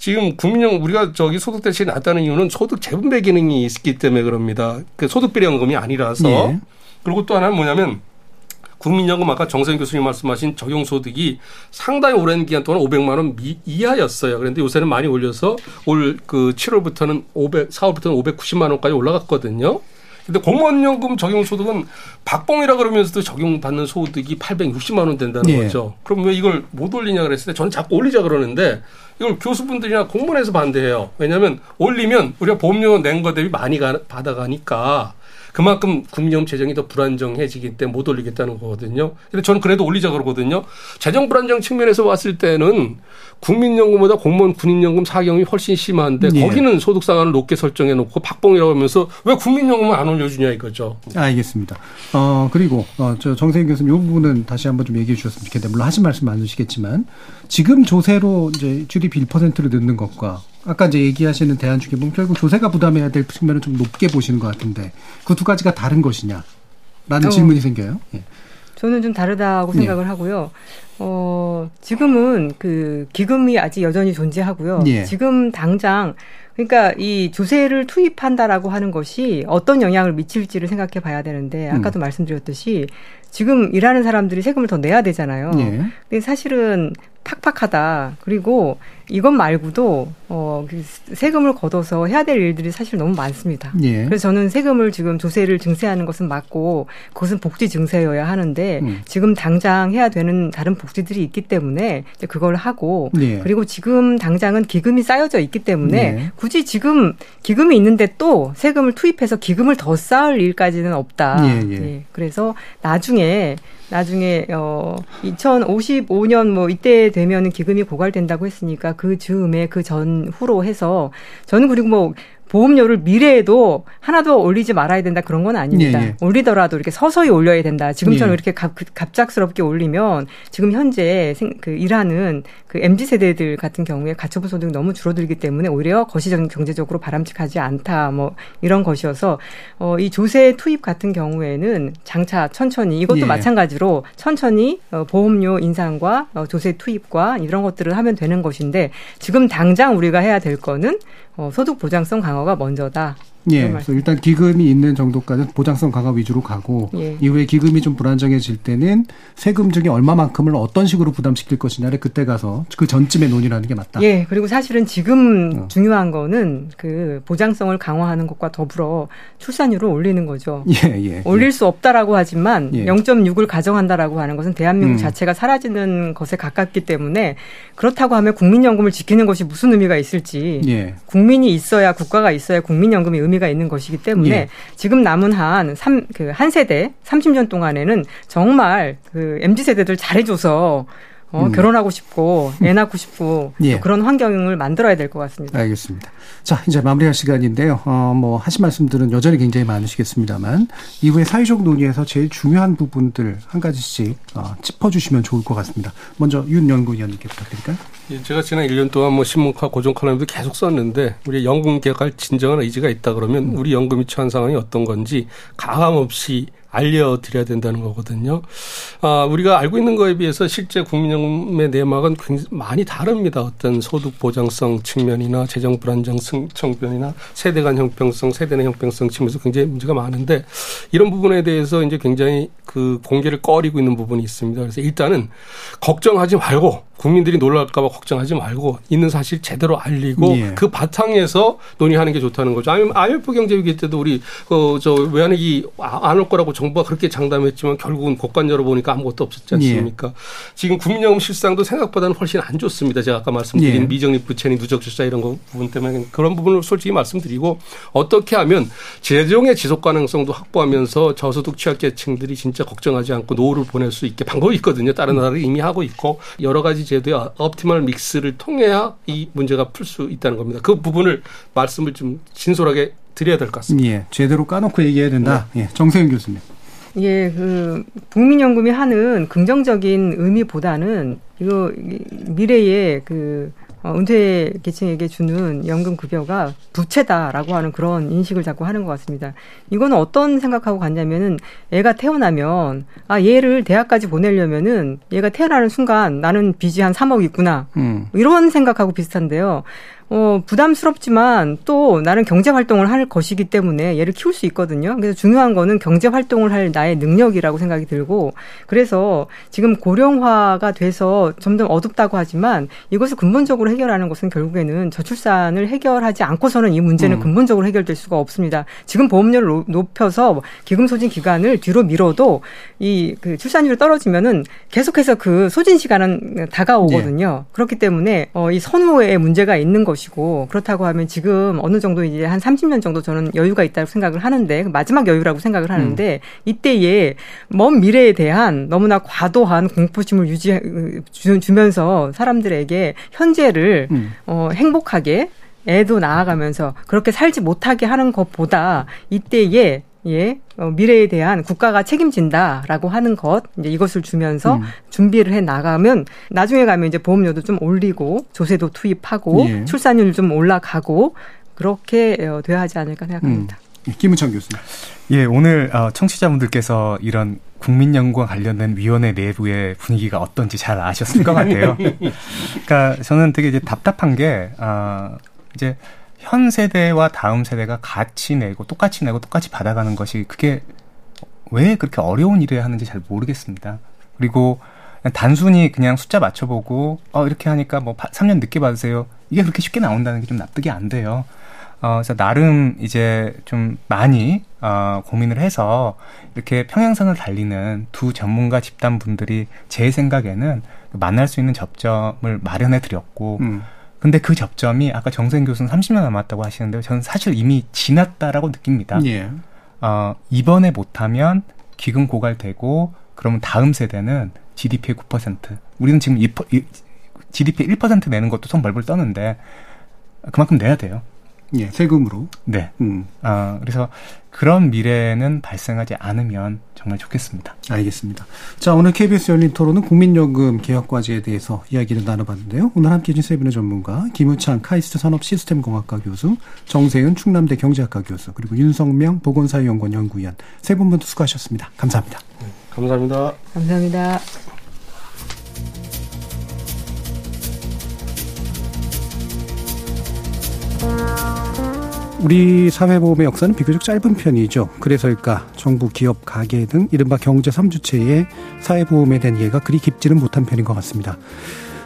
지금 국민연 우리가 저기 소득 대신이 낮다는 이유는 소득 재분배 기능이 있기 때문에 그럽니다. 그 소득 비례연금이 아니라서 예. 그리고 또 하나는 뭐냐면 국민연금 아까 정선 교수님 말씀하신 적용소득이 상당히 오랜 기간 동안 500만 원 미, 이하였어요. 그런데 요새는 많이 올려서 올 그 7월부터는 500, 4월부터는 590만 원까지 올라갔거든요. 근데 공무원연금 적용소득은 박봉이라 그러면서도 적용받는 소득이 860만 원 된다는 예. 거죠. 그럼 왜 이걸 못 올리냐 그랬을 때 저는 자꾸 올리자 그러는데 이걸 교수분들이나 공무원에서 반대해요. 왜냐하면 올리면 우리가 보험료 낸 거 대비 많이 가- 받아가니까 그만큼 국민연금 재정이 더 불안정해지기 때문에 못 올리겠다는 거거든요. 근데 저는 그래도 올리자 그러거든요. 재정 불안정 측면에서 봤을 때는 국민연금보다 공무원 군인연금 사경이 훨씬 심한데 예. 거기는 소득 상한을 높게 설정해 놓고 박봉이라고 하면서 왜 국민연금은 안 올려주냐 이거죠. 알겠습니다. 어, 그리고, 어, 저 정세인 교수님 이 부분은 다시 한번 좀 얘기해 주셨으면 좋겠는데, 물론 하신 말씀 많으시겠지만, 지금 조세로 이제 GDP 1%를 넣는 것과, 아까 이제 얘기하시는 대안주기 보면 결국 조세가 부담해야 될 측면을 좀 높게 보시는 것 같은데, 그 두 가지가 다른 것이냐? 라는 어. 질문이 생겨요. 예. 저는 좀 다르다고 네. 생각을 하고요. 어, 지금은 그 기금이 아직 여전히 존재하고요. 예. 지금 당장 그러니까 이 조세를 투입한다라고 하는 것이 어떤 영향을 미칠지를 생각해 봐야 되는데 아까도 음. 말씀드렸듯이 지금 일하는 사람들이 세금을 더 내야 되잖아요. 예. 근데 사실은 팍팍하다. 그리고 이것 말고도 어, 그 세금을 걷어서 해야 될 일들이 사실 너무 많습니다. 예. 그래서 저는 세금을 지금 조세를 증세하는 것은 맞고 그것은 복지 증세여야 하는데 음. 지금 당장 해야 되는 다른 복지들이 있기 때문에 이제 그걸 하고 네. 그리고 지금 당장은 기금이 쌓여져 있기 때문에 네. 굳이 지금 기금이 있는데 또 세금을 투입해서 기금을 더 쌓을 일까지는 없다. 예, 예. 그래서 나중에 나중에 어 2055년 뭐 이때 되면은 기금이 고갈된다고 했으니까 그 즈음에 그 전후로 해서 저는 그리고 뭐 보험료를 미래에도 하나도 올리지 말아야 된다 그런 건 아닙니다. 예, 예. 올리더라도 이렇게 서서히 올려야 된다. 지금처럼 예. 이렇게 갑, 갑작스럽게 올리면 지금 현재 생, 그 일하는 그 MZ 세대들 같은 경우에 가처분 소득이 너무 줄어들기 때문에 오히려 거시적 경제적으로 바람직하지 않다. 뭐 이런 것이어서 어, 이 조세 투입 같은 경우에는 장차 천천히 이것도 예. 마찬가지로 천천히 어, 보험료 인상과 어, 조세 투입과 이런 것들을 하면 되는 것인데 지금 당장 우리가 해야 될 거는 어, 소득 보장성 강화가 먼저다. 예. 그래서 일단 기금이 있는 정도까지 보장성 강화 위주로 가고 예. 이후에 기금이 좀 불안정해질 때는 세금 중에 얼마만큼을 어떤 식으로 부담시킬 것이냐를 그때 가서 그 전쯤에 논의라는 게 맞다. 예. 그리고 사실은 지금 어. 중요한 거는 그 보장성을 강화하는 것과 더불어 출산율을 올리는 거죠. 예, 예. 올릴 예. 수 없다라고 하지만 예. 0.6을 가정한다라고 하는 것은 대한민국 음. 자체가 사라지는 것에 가깝기 때문에 그렇다고 하면 국민연금을 지키는 것이 무슨 의미가 있을지 예. 국민이 있어야 국가가 있어야 국민연금이 의미가 있는 것이기 때문에 예. 지금 남은 한 삼 그한 세대 30년 동안에는 정말 그 MZ 세대들 잘해줘서 어, 음. 결혼하고 싶고 애 낳고 싶고 예. 그런 환경을 만들어야 될 것 같습니다. 알겠습니다. 자 이제 마무리할 시간인데요. 어, 뭐 하신 말씀들은 여전히 굉장히 많으시겠습니다만 이후에 사회적 논의에서 제일 중요한 부분들 한 가지씩 어, 짚어주시면 좋을 것 같습니다. 먼저 윤 연구위원님께 부탁드릴까요? 예, 제가 지난 1년 동안 뭐 신문과 고정 칼럼도 계속 썼는데 우리 연금 개혁할 진정한 의지가 있다 그러면 우리 연금이 처한 상황이 어떤 건지 가감 없이 알려드려야 된다는 거거든요. 아, 우리가 알고 있는 거에 비해서 실제 국민연금의 내막은 굉장히 많이 다릅니다. 어떤 소득 보장성 측면이나 재정 불안정성 측면이나 세대 간 형평성, 세대 내 형평성 측면에서 굉장히 문제가 많은데 이런 부분에 대해서 이제 굉장히 그 공개를 꺼리고 있는 부분이 있습니다. 그래서 일단은 걱정하지 말고 국민들이 놀랄까봐 걱정하지 말고 있는 사실 제대로 알리고 예. 그 바탕에서 논의하는 게 좋다는 거죠. 아니면 IMF 경제위기 때도 우리 그저 외환위기 안 올 거라고 정부가 그렇게 장담했지만 결국은 곳간 열어보니까 아무것도 없었지 않습니까? 예. 지금 국민연금 실상도 생각보다는 훨씬 안 좋습니다. 제가 아까 말씀드린 예. 미적립 부채니 누적 적자 이런 거 부분 때문에 그런 부분을 솔직히 말씀드리고 어떻게 하면 재정의 지속 가능성도 확보하면서 저소득 취약계층들이 진짜 걱정하지 않고 노후를 보낼 수 있게 방법이 있거든요. 다른 나라를 이미 하고 있고 여러 가지 제도의 optimal mix를 통해야 이 문제가 풀 수 있다는 겁니다. 그 부분을 말씀을 좀 진솔하게 드려야 될 것 같습니다. 예, 제대로 까놓고 얘기해야 된다. 네. 예, 정세윤 교수님. 예, 그 국민연금이 하는 긍정적인 의미보다는 이거 미래에 그 어, 은퇴 계층에게 주는 연금 급여가 부채다라고 하는 그런 인식을 자꾸 하는 것 같습니다. 이거는 어떤 생각하고 갔냐면은 애가 태어나면 아 얘를 대학까지 보내려면은 얘가 태어나는 순간 나는 빚이 한 3억 있구나 음. 이런 생각하고 비슷한데요. 어, 부담스럽지만 또 나는 경제 활동을 할 것이기 때문에 얘를 키울 수 있거든요. 그래서 중요한 거는 경제 활동을 할 나의 능력이라고 생각이 들고 그래서 지금 고령화가 돼서 점점 어둡다고 하지만 이것을 근본적으로 해결하는 것은 결국에는 저출산을 해결하지 않고서는 이 문제는 음. 근본적으로 해결될 수가 없습니다. 지금 보험료를 높여서 기금 소진 기간을 뒤로 미뤄도 이 그 출산율이 떨어지면은 계속해서 그 소진 시간은 다가오거든요. 네. 그렇기 때문에 어, 이 선호의 문제가 있는 것이 것이고 그렇다고 하면 지금 어느 정도 이제 한 30년 정도 저는 여유가 있다고 생각을 하는데 그 마지막 여유라고 생각을 하는데 음. 이때에 먼 미래에 대한 너무나 과도한 공포심을 유지 주면서 사람들에게 현재를 음. 어, 행복하게 애도 낳아가면서 그렇게 살지 못하게 하는 것보다 이때에 예, 어, 미래에 대한 국가가 책임진다라고 하는 것, 이제 이것을 주면서 음. 준비를 해 나가면 나중에 가면 이제 보험료도 좀 올리고 조세도 투입하고 예. 출산율 좀 올라가고 그렇게 어, 돼야 하지 않을까 생각합니다. 음. 예, 김우창 교수님. 예, 오늘 어, 청취자분들께서 이런 국민연구와 관련된 위원회 내부의 분위기가 어떤지 잘 아셨을 것 같아요. 그러니까 저는 되게 이제 답답한 게, 어, 이제 현 세대와 다음 세대가 같이 내고 똑같이 내고 똑같이 받아가는 것이 그게 왜 그렇게 어려운 일을 하는지 잘 모르겠습니다. 그리고 단순히 그냥 숫자 맞춰보고 어 이렇게 하니까 뭐 3년 늦게 받으세요. 이게 그렇게 쉽게 나온다는 게 좀 납득이 안 돼요. 어, 그래서 나름 이제 좀 많이 어, 고민을 해서 이렇게 평행선을 달리는 두 전문가 집단 분들이 제 생각에는 만날 수 있는 접점을 마련해 드렸고 음. 근데 그 접점이 아까 정생 교수는 30년 남았다고 하시는데요. 저는 사실 이미 지났다라고 느낍니다. 예. 어, 이번에 못하면 기금 고갈되고 그러면 다음 세대는 GDP의 9%. 우리는 지금 2, GDP 1% 내는 것도 손 벌벌 떠는데 그만큼 내야 돼요. 예, 세금으로. 네. 음. 어, 그래서 그런 미래는 발생하지 않으면 정말 좋겠습니다. 알겠습니다. 자, 오늘 KBS 열린 토론은 국민연금 개혁과제에 대해서 이야기를 나눠봤는데요. 오늘 함께 해주신 세 분의 전문가, 김우창 카이스트 산업시스템공학과 교수, 정세윤 충남대 경제학과 교수, 그리고 윤성명 보건사회연구원 연구위원 세 분 모두 수고하셨습니다. 감사합니다. 네, 감사합니다. 감사합니다. 우리 사회보험의 역사는 비교적 짧은 편이죠. 그래서일까 정부, 기업, 가계 등 이른바 경제 3주체의 사회보험에 대한 이해가 그리 깊지는 못한 편인 것 같습니다.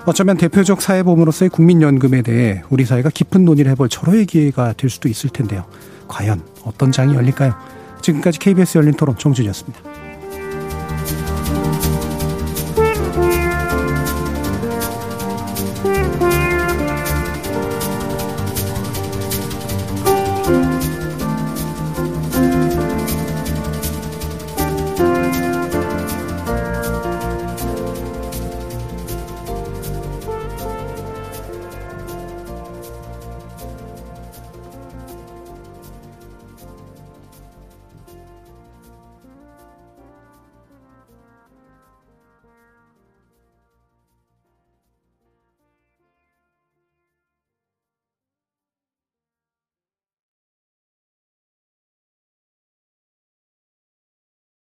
어쩌면 대표적 사회보험으로서의 국민연금에 대해 우리 사회가 깊은 논의를 해볼 절호의 기회가 될 수도 있을 텐데요. 과연 어떤 장이 열릴까요? 지금까지 KBS 열린 토론 정준이었습니다.